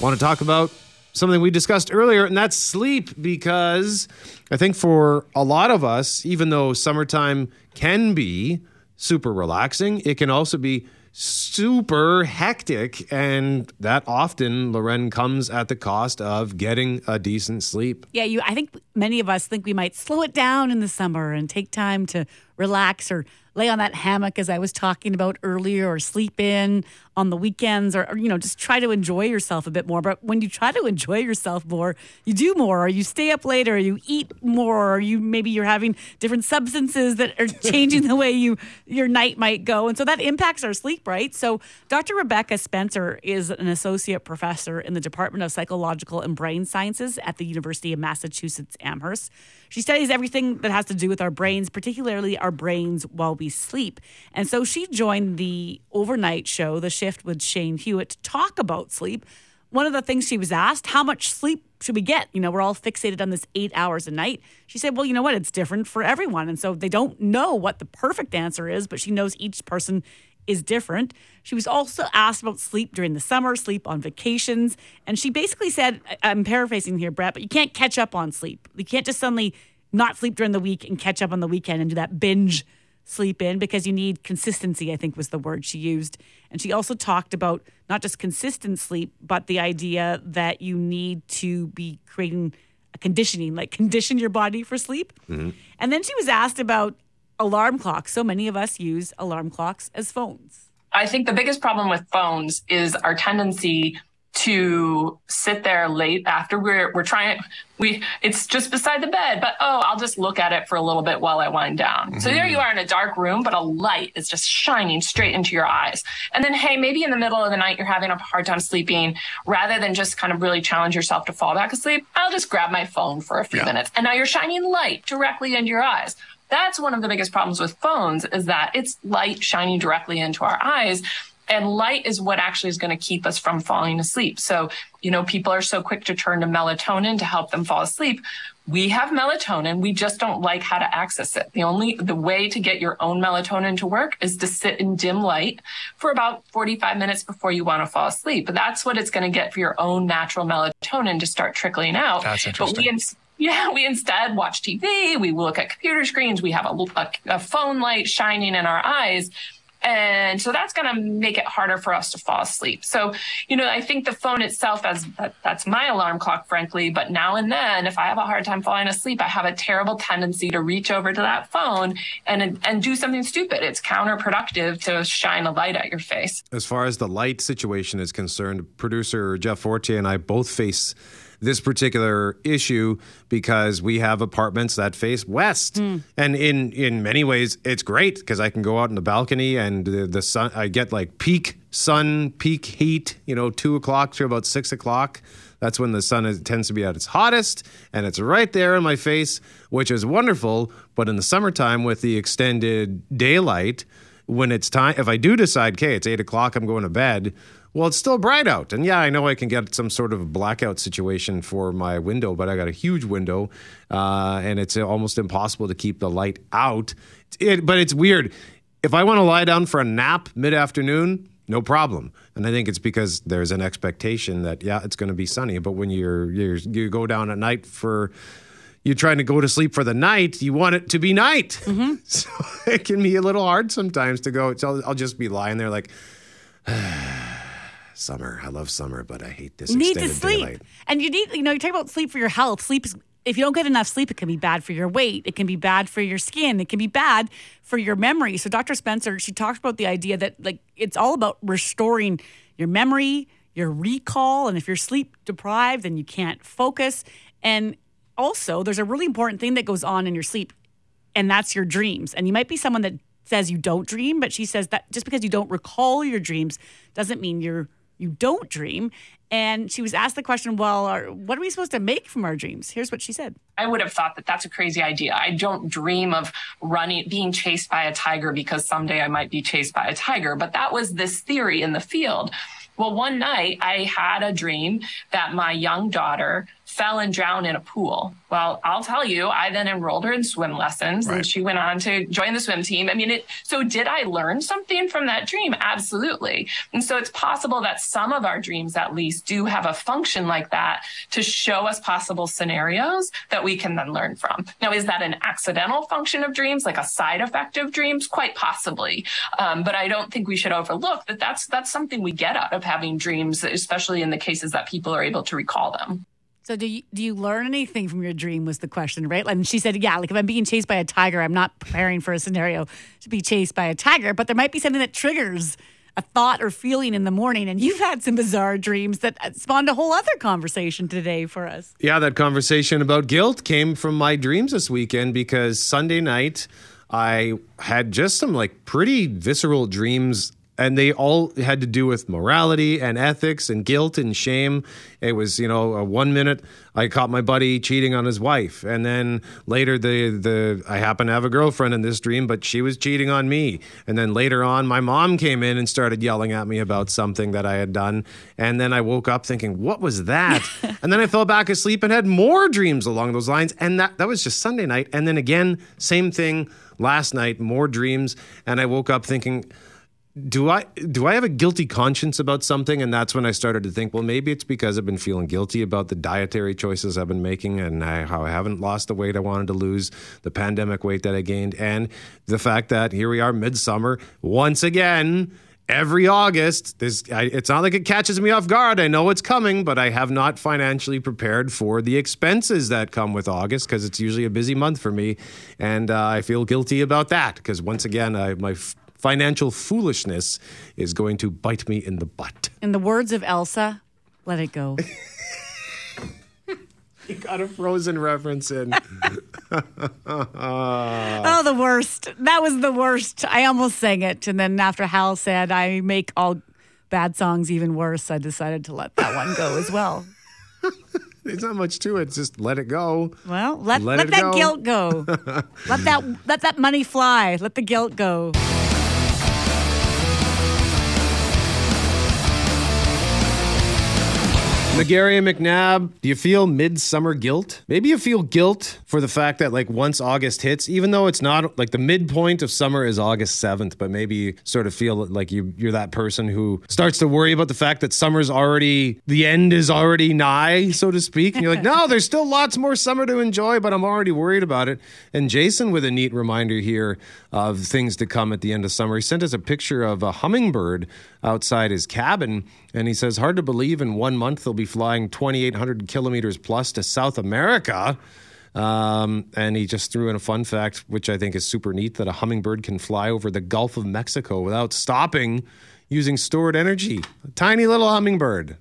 Want to talk about something we discussed earlier, and that's sleep, because I think for a lot of us, even though summertime can be super relaxing, it can also be super hectic. And that often, Loren, comes at the cost of getting a decent sleep. Yeah, you. I think many of us think we might slow it down in the summer and take time to relax or lay on that hammock, as I was talking about earlier, or sleep in on the weekends, or, or, you know, just try to enjoy yourself a bit more. But when you try to enjoy yourself more, you do more, or you stay up later, or you eat more, or you maybe you're having different substances that are *laughs* changing the way you your night might go, and so that impacts our sleep, right? So, Dr. Rebecca Spencer is an associate professor in the Department of Psychological and Brain Sciences at the University of Massachusetts Amherst. She studies everything that has to do with our brains, particularly our brains while we sleep. And so she joined the overnight show, The Shift with Shane Hewitt, to talk about sleep. One of the things she was asked, how much sleep should we get? You know, we're all fixated on this eight hours a night. She said, well, you know what? It's different for everyone. And so they don't know what the perfect answer is, but she knows each person is different. She was also asked about sleep during the summer, sleep on vacations. And she basically said, I'm paraphrasing here, Brett, but you can't catch up on sleep. You can't just suddenly not sleep during the week and catch up on the weekend and do that binge sleep in because you need consistency, I think was the word she used. And she also talked about not just consistent sleep, but the idea that you need to be creating a conditioning, like *laughs* condition your body for sleep. Mm-hmm. And then she was asked about alarm clocks. So many of us use alarm clocks as phones. I think the biggest problem with phones is our tendency to sit there late after we're we're trying we it's just beside the bed but oh I'll just look at it for a little bit while I wind down. So there you mm-hmm. are in a dark room but a light is just shining straight into your eyes. And then hey maybe in the middle of the night you're having a hard time sleeping rather than just kind of really challenge yourself to fall back asleep, I'll just grab my phone for a few minutes. And now you're shining light directly into your eyes. That's one of the biggest problems with phones is that it's light shining directly into our eyes. And light is what actually is going to keep us from falling asleep. So, you know, people are so quick to turn to melatonin to help them fall asleep. We have melatonin. We just don't like how to access it. The only, the way to get your own melatonin to work is to sit in dim light for about 45 minutes before you want to fall asleep. But that's what it's going to get for your own natural melatonin to start trickling out. That's interesting. But we, ins- yeah, we instead watch TV. We look at computer screens. We have a, a, a phone light shining in our eyes. And so that's going to make it harder for us to fall asleep. So, you know, I think the phone itself, as that, that's my alarm clock, frankly. But now and then, if I have a hard time falling asleep, I have a terrible tendency to reach over to that phone and and do something stupid. It's counterproductive to shine a light at your face. As far as the light situation is concerned, producer Jeff Fortier and I both face this particular issue because we have apartments that face west. Hmm. And in in many ways it's great because I can go out in the balcony and the, the sun I get like peak sun, peak heat, you know, two o'clock to about six o'clock. That's when the sun is, tends to be at its hottest, and it's right there in my face, which is wonderful. But in the summertime, with the extended daylight, when it's time, if I do decide, okay, it's eight o'clock, I'm going to bed. Well, it's still bright out, and yeah, I know I can get some sort of blackout situation for my window, but I got a huge window, uh, and it's almost impossible to keep the light out. It, but it's weird. If I want to lie down for a nap mid afternoon, no problem. And I think it's because there's an expectation that yeah, it's going to be sunny. But when you're, you're you go down at night for you're trying to go to sleep for the night, you want it to be night. *laughs* So it can be a little hard sometimes to go. So I'll, I'll just be lying there like. *sighs* *sighs* Summer, I love summer, but I hate this You need to sleep. daylight. And you need, you know, you talk about sleep for your health. Sleep is, if you don't get enough sleep, it can be bad for your weight. It can be bad for your skin. It can be bad for your memory. So Dr. Spencer, she talked about the idea that like it's all about restoring your memory, your recall. And if you're sleep deprived, then you can't focus. And also, there's a really important thing that goes on in your sleep, and that's your dreams. And you might be someone that says you don't dream, but she says that just because you don't recall your dreams doesn't mean you're you don't dream. And she was asked the question, well, are, what are we supposed to make from our dreams? Here's what she said. I would have thought that that's a crazy idea. I don't dream of running, being chased by a tiger because someday I might be chased by a tiger. But that was this theory in the field. Well, one night I had a dream that my young daughter fell and drowned in a pool. Well, I'll tell you, I then enrolled her in swim lessons and she went on to join the swim team. I mean, it, so did I learn something from that dream? Absolutely. And so it's possible that some of our dreams, at least, do have a function like that to show us possible scenarios that we can then learn from. Now, is that an accidental function of dreams, like a side effect of dreams? Quite possibly. Um, but I don't think we should overlook that that's, that's something we get out of having dreams, especially in the cases that people are able to recall them. So do you, do you learn anything from your dream was the question, right? And she said, yeah, like if I'm being chased by a tiger, I'm not preparing for a scenario to be chased by a tiger, but there might be something that triggers a thought or feeling in the morning. And you've had some bizarre dreams that uh, spawned a whole other conversation today for us. Yeah, that conversation about guilt came from my dreams this weekend because Sunday night I had just some like pretty visceral dreams and they all had to do with morality and ethics and guilt and shame. It was, you know, one minute I caught my buddy cheating on his wife, and then later the the I happened to have a girlfriend in this dream, but she was cheating on me. And then later on, my mom came in and started yelling at me about something that I had done, and then I woke up thinking, "What was that?" *laughs* and then I fell back asleep and had more dreams along those lines, and that that was just Sunday night. And then again, same thing last night, more dreams, and I woke up thinking do I do I have a guilty conscience about something? And that's when I started to think, well, maybe it's because I've been feeling guilty about the dietary choices I've been making and I, how I haven't lost the weight I wanted to lose, the pandemic weight that I gained, and the fact that here we are midsummer once again. Every August, this I, it's not like it catches me off guard. I know it's coming, but I have not financially prepared for the expenses that come with August because it's usually a busy month for me, and uh, I feel guilty about that because once again, I, my financial foolishness is going to bite me in the butt. In the words of Elsa, let it go. *laughs* *laughs* You got a frozen reference in. *laughs* oh, the worst. That was the worst. I almost sang it. And then after Hal said, I make all bad songs even worse, I decided to let that one go as well. There's not much to it. Just let it go. Well, let, Let let, that go. guilt go. let that let that money fly. Let the guilt go. Magaria McNabb, do you feel midsummer guilt? Maybe you feel guilt for the fact that like once August hits, even though it's not like the midpoint of summer is August 7th, but maybe you sort of feel like you you're that person who starts to worry about the fact that summer's already the end is already nigh, so to speak. And you're like, "No, there's still lots more summer to enjoy, but I'm already worried about it." And Jason with a neat reminder here of things to come at the end of summer. He sent us a picture of a hummingbird outside his cabin and he says hard to believe in one month they'll be flying 2800 kilometers plus to south america. Um, and he just threw in a fun fact which i think is super neat that a hummingbird can fly over the gulf of mexico without stopping using stored energy. A tiny little hummingbird.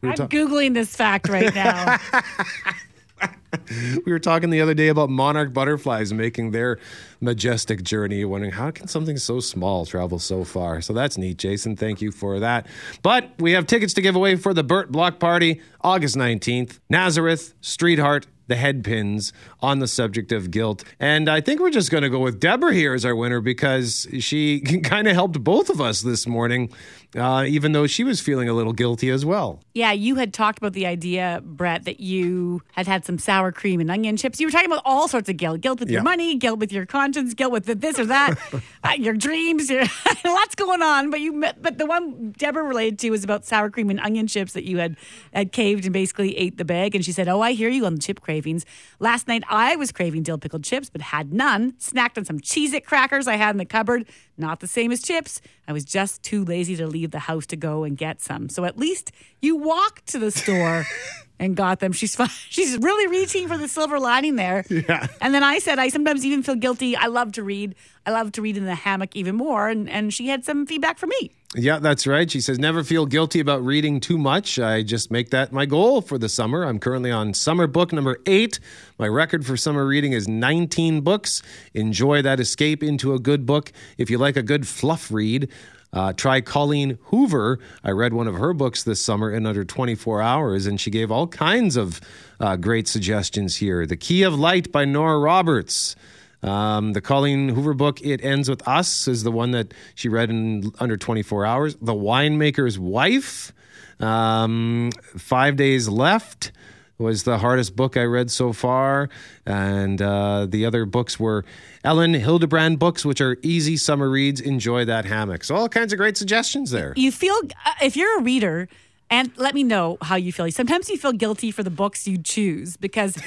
We I'm ta- Googling this fact right now. *laughs* *laughs* we were talking the other day about monarch butterflies making their majestic journey wondering how can something so small travel so far? So that's neat jason. Thank you for that. But we have tickets to give away for the burt block party august 19th nazareth Streetheart the headpins on the subject of guilt. And I think we're just going to go with Deborah here as our winner because she *laughs* kind of helped both of us this morning, uh, even though she was feeling a little guilty as well. Yeah, you had talked about the idea, Brett, that you had had some sour cream and onion chips. You were talking about all sorts of guilt guilt with Yeah. your money, guilt with your conscience, guilt with the this or that, *laughs* uh, your dreams, your, *laughs* lots going on. But you, but the one Deborah related to was about sour cream and onion chips that you had, had caved and basically ate the bag. And she said, Oh, I hear you on the chip cravings. Last night I was craving dill pickled chips, but had none. Snacked on some Cheez It crackers I had in the cupboard. Not the same as chips. I was just too lazy to leave the house to go and get some. So at least you walked to the store *laughs* and got them. She's *laughs* she's really reaching for the silver lining there. *laughs* Yeah. And then I said I sometimes even feel guilty. I love to read. I love to read in the hammock even more. And and she had some feedback for me. Yeah, that's right. She says, never feel guilty about reading too much. I just make that my goal for the summer. I'm currently on summer book number eight. My record for summer reading is 19 books. Enjoy that escape into a good book. If you like a good fluff read, Uh, try Colleen Hoover. I read one of her books this summer in under 24 hours, and she gave all kinds of uh, great suggestions here. The Key of Light by Nora Roberts. Um, the Colleen Hoover book, It Ends With Us, is the one that she read in under 24 hours. The Winemaker's Wife, um, Five Days Left was the hardest book I read so far. And uh, the other books were Elin Hilderbrand books, which are easy summer reads. Enjoy that hammock. So, all kinds of great suggestions there. You feel, uh, if you're a reader, and let me know how you feel. Sometimes you feel guilty for the books you choose because. *laughs*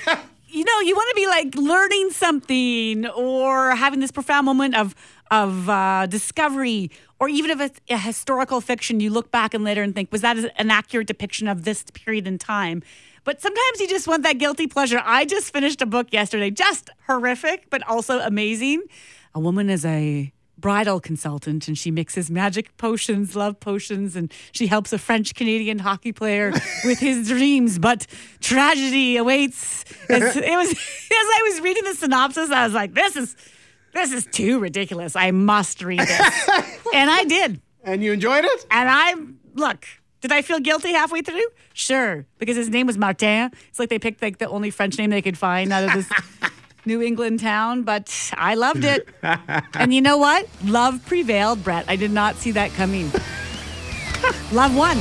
you know, you want to be like learning something or having this profound moment of of uh, discovery, or even if it's a historical fiction, you look back and later and think, was that an accurate depiction of this period in time? But sometimes you just want that guilty pleasure. I just finished a book yesterday, just horrific, but also amazing. A woman is a bridal consultant and she mixes magic potions, love potions, and she helps a French Canadian hockey player *laughs* with his dreams. But tragedy awaits. As, *laughs* it was *laughs* as I was reading the synopsis, I was like, this is this is too ridiculous. I must read this. and I did. And you enjoyed it? And I look, did I feel guilty halfway through? Sure, because his name was Martin. It's like they picked like the only French name they could find out of this *laughs* New England town, but I loved it. *laughs* and you know what? Love prevailed, Brett. I did not see that coming. Love won.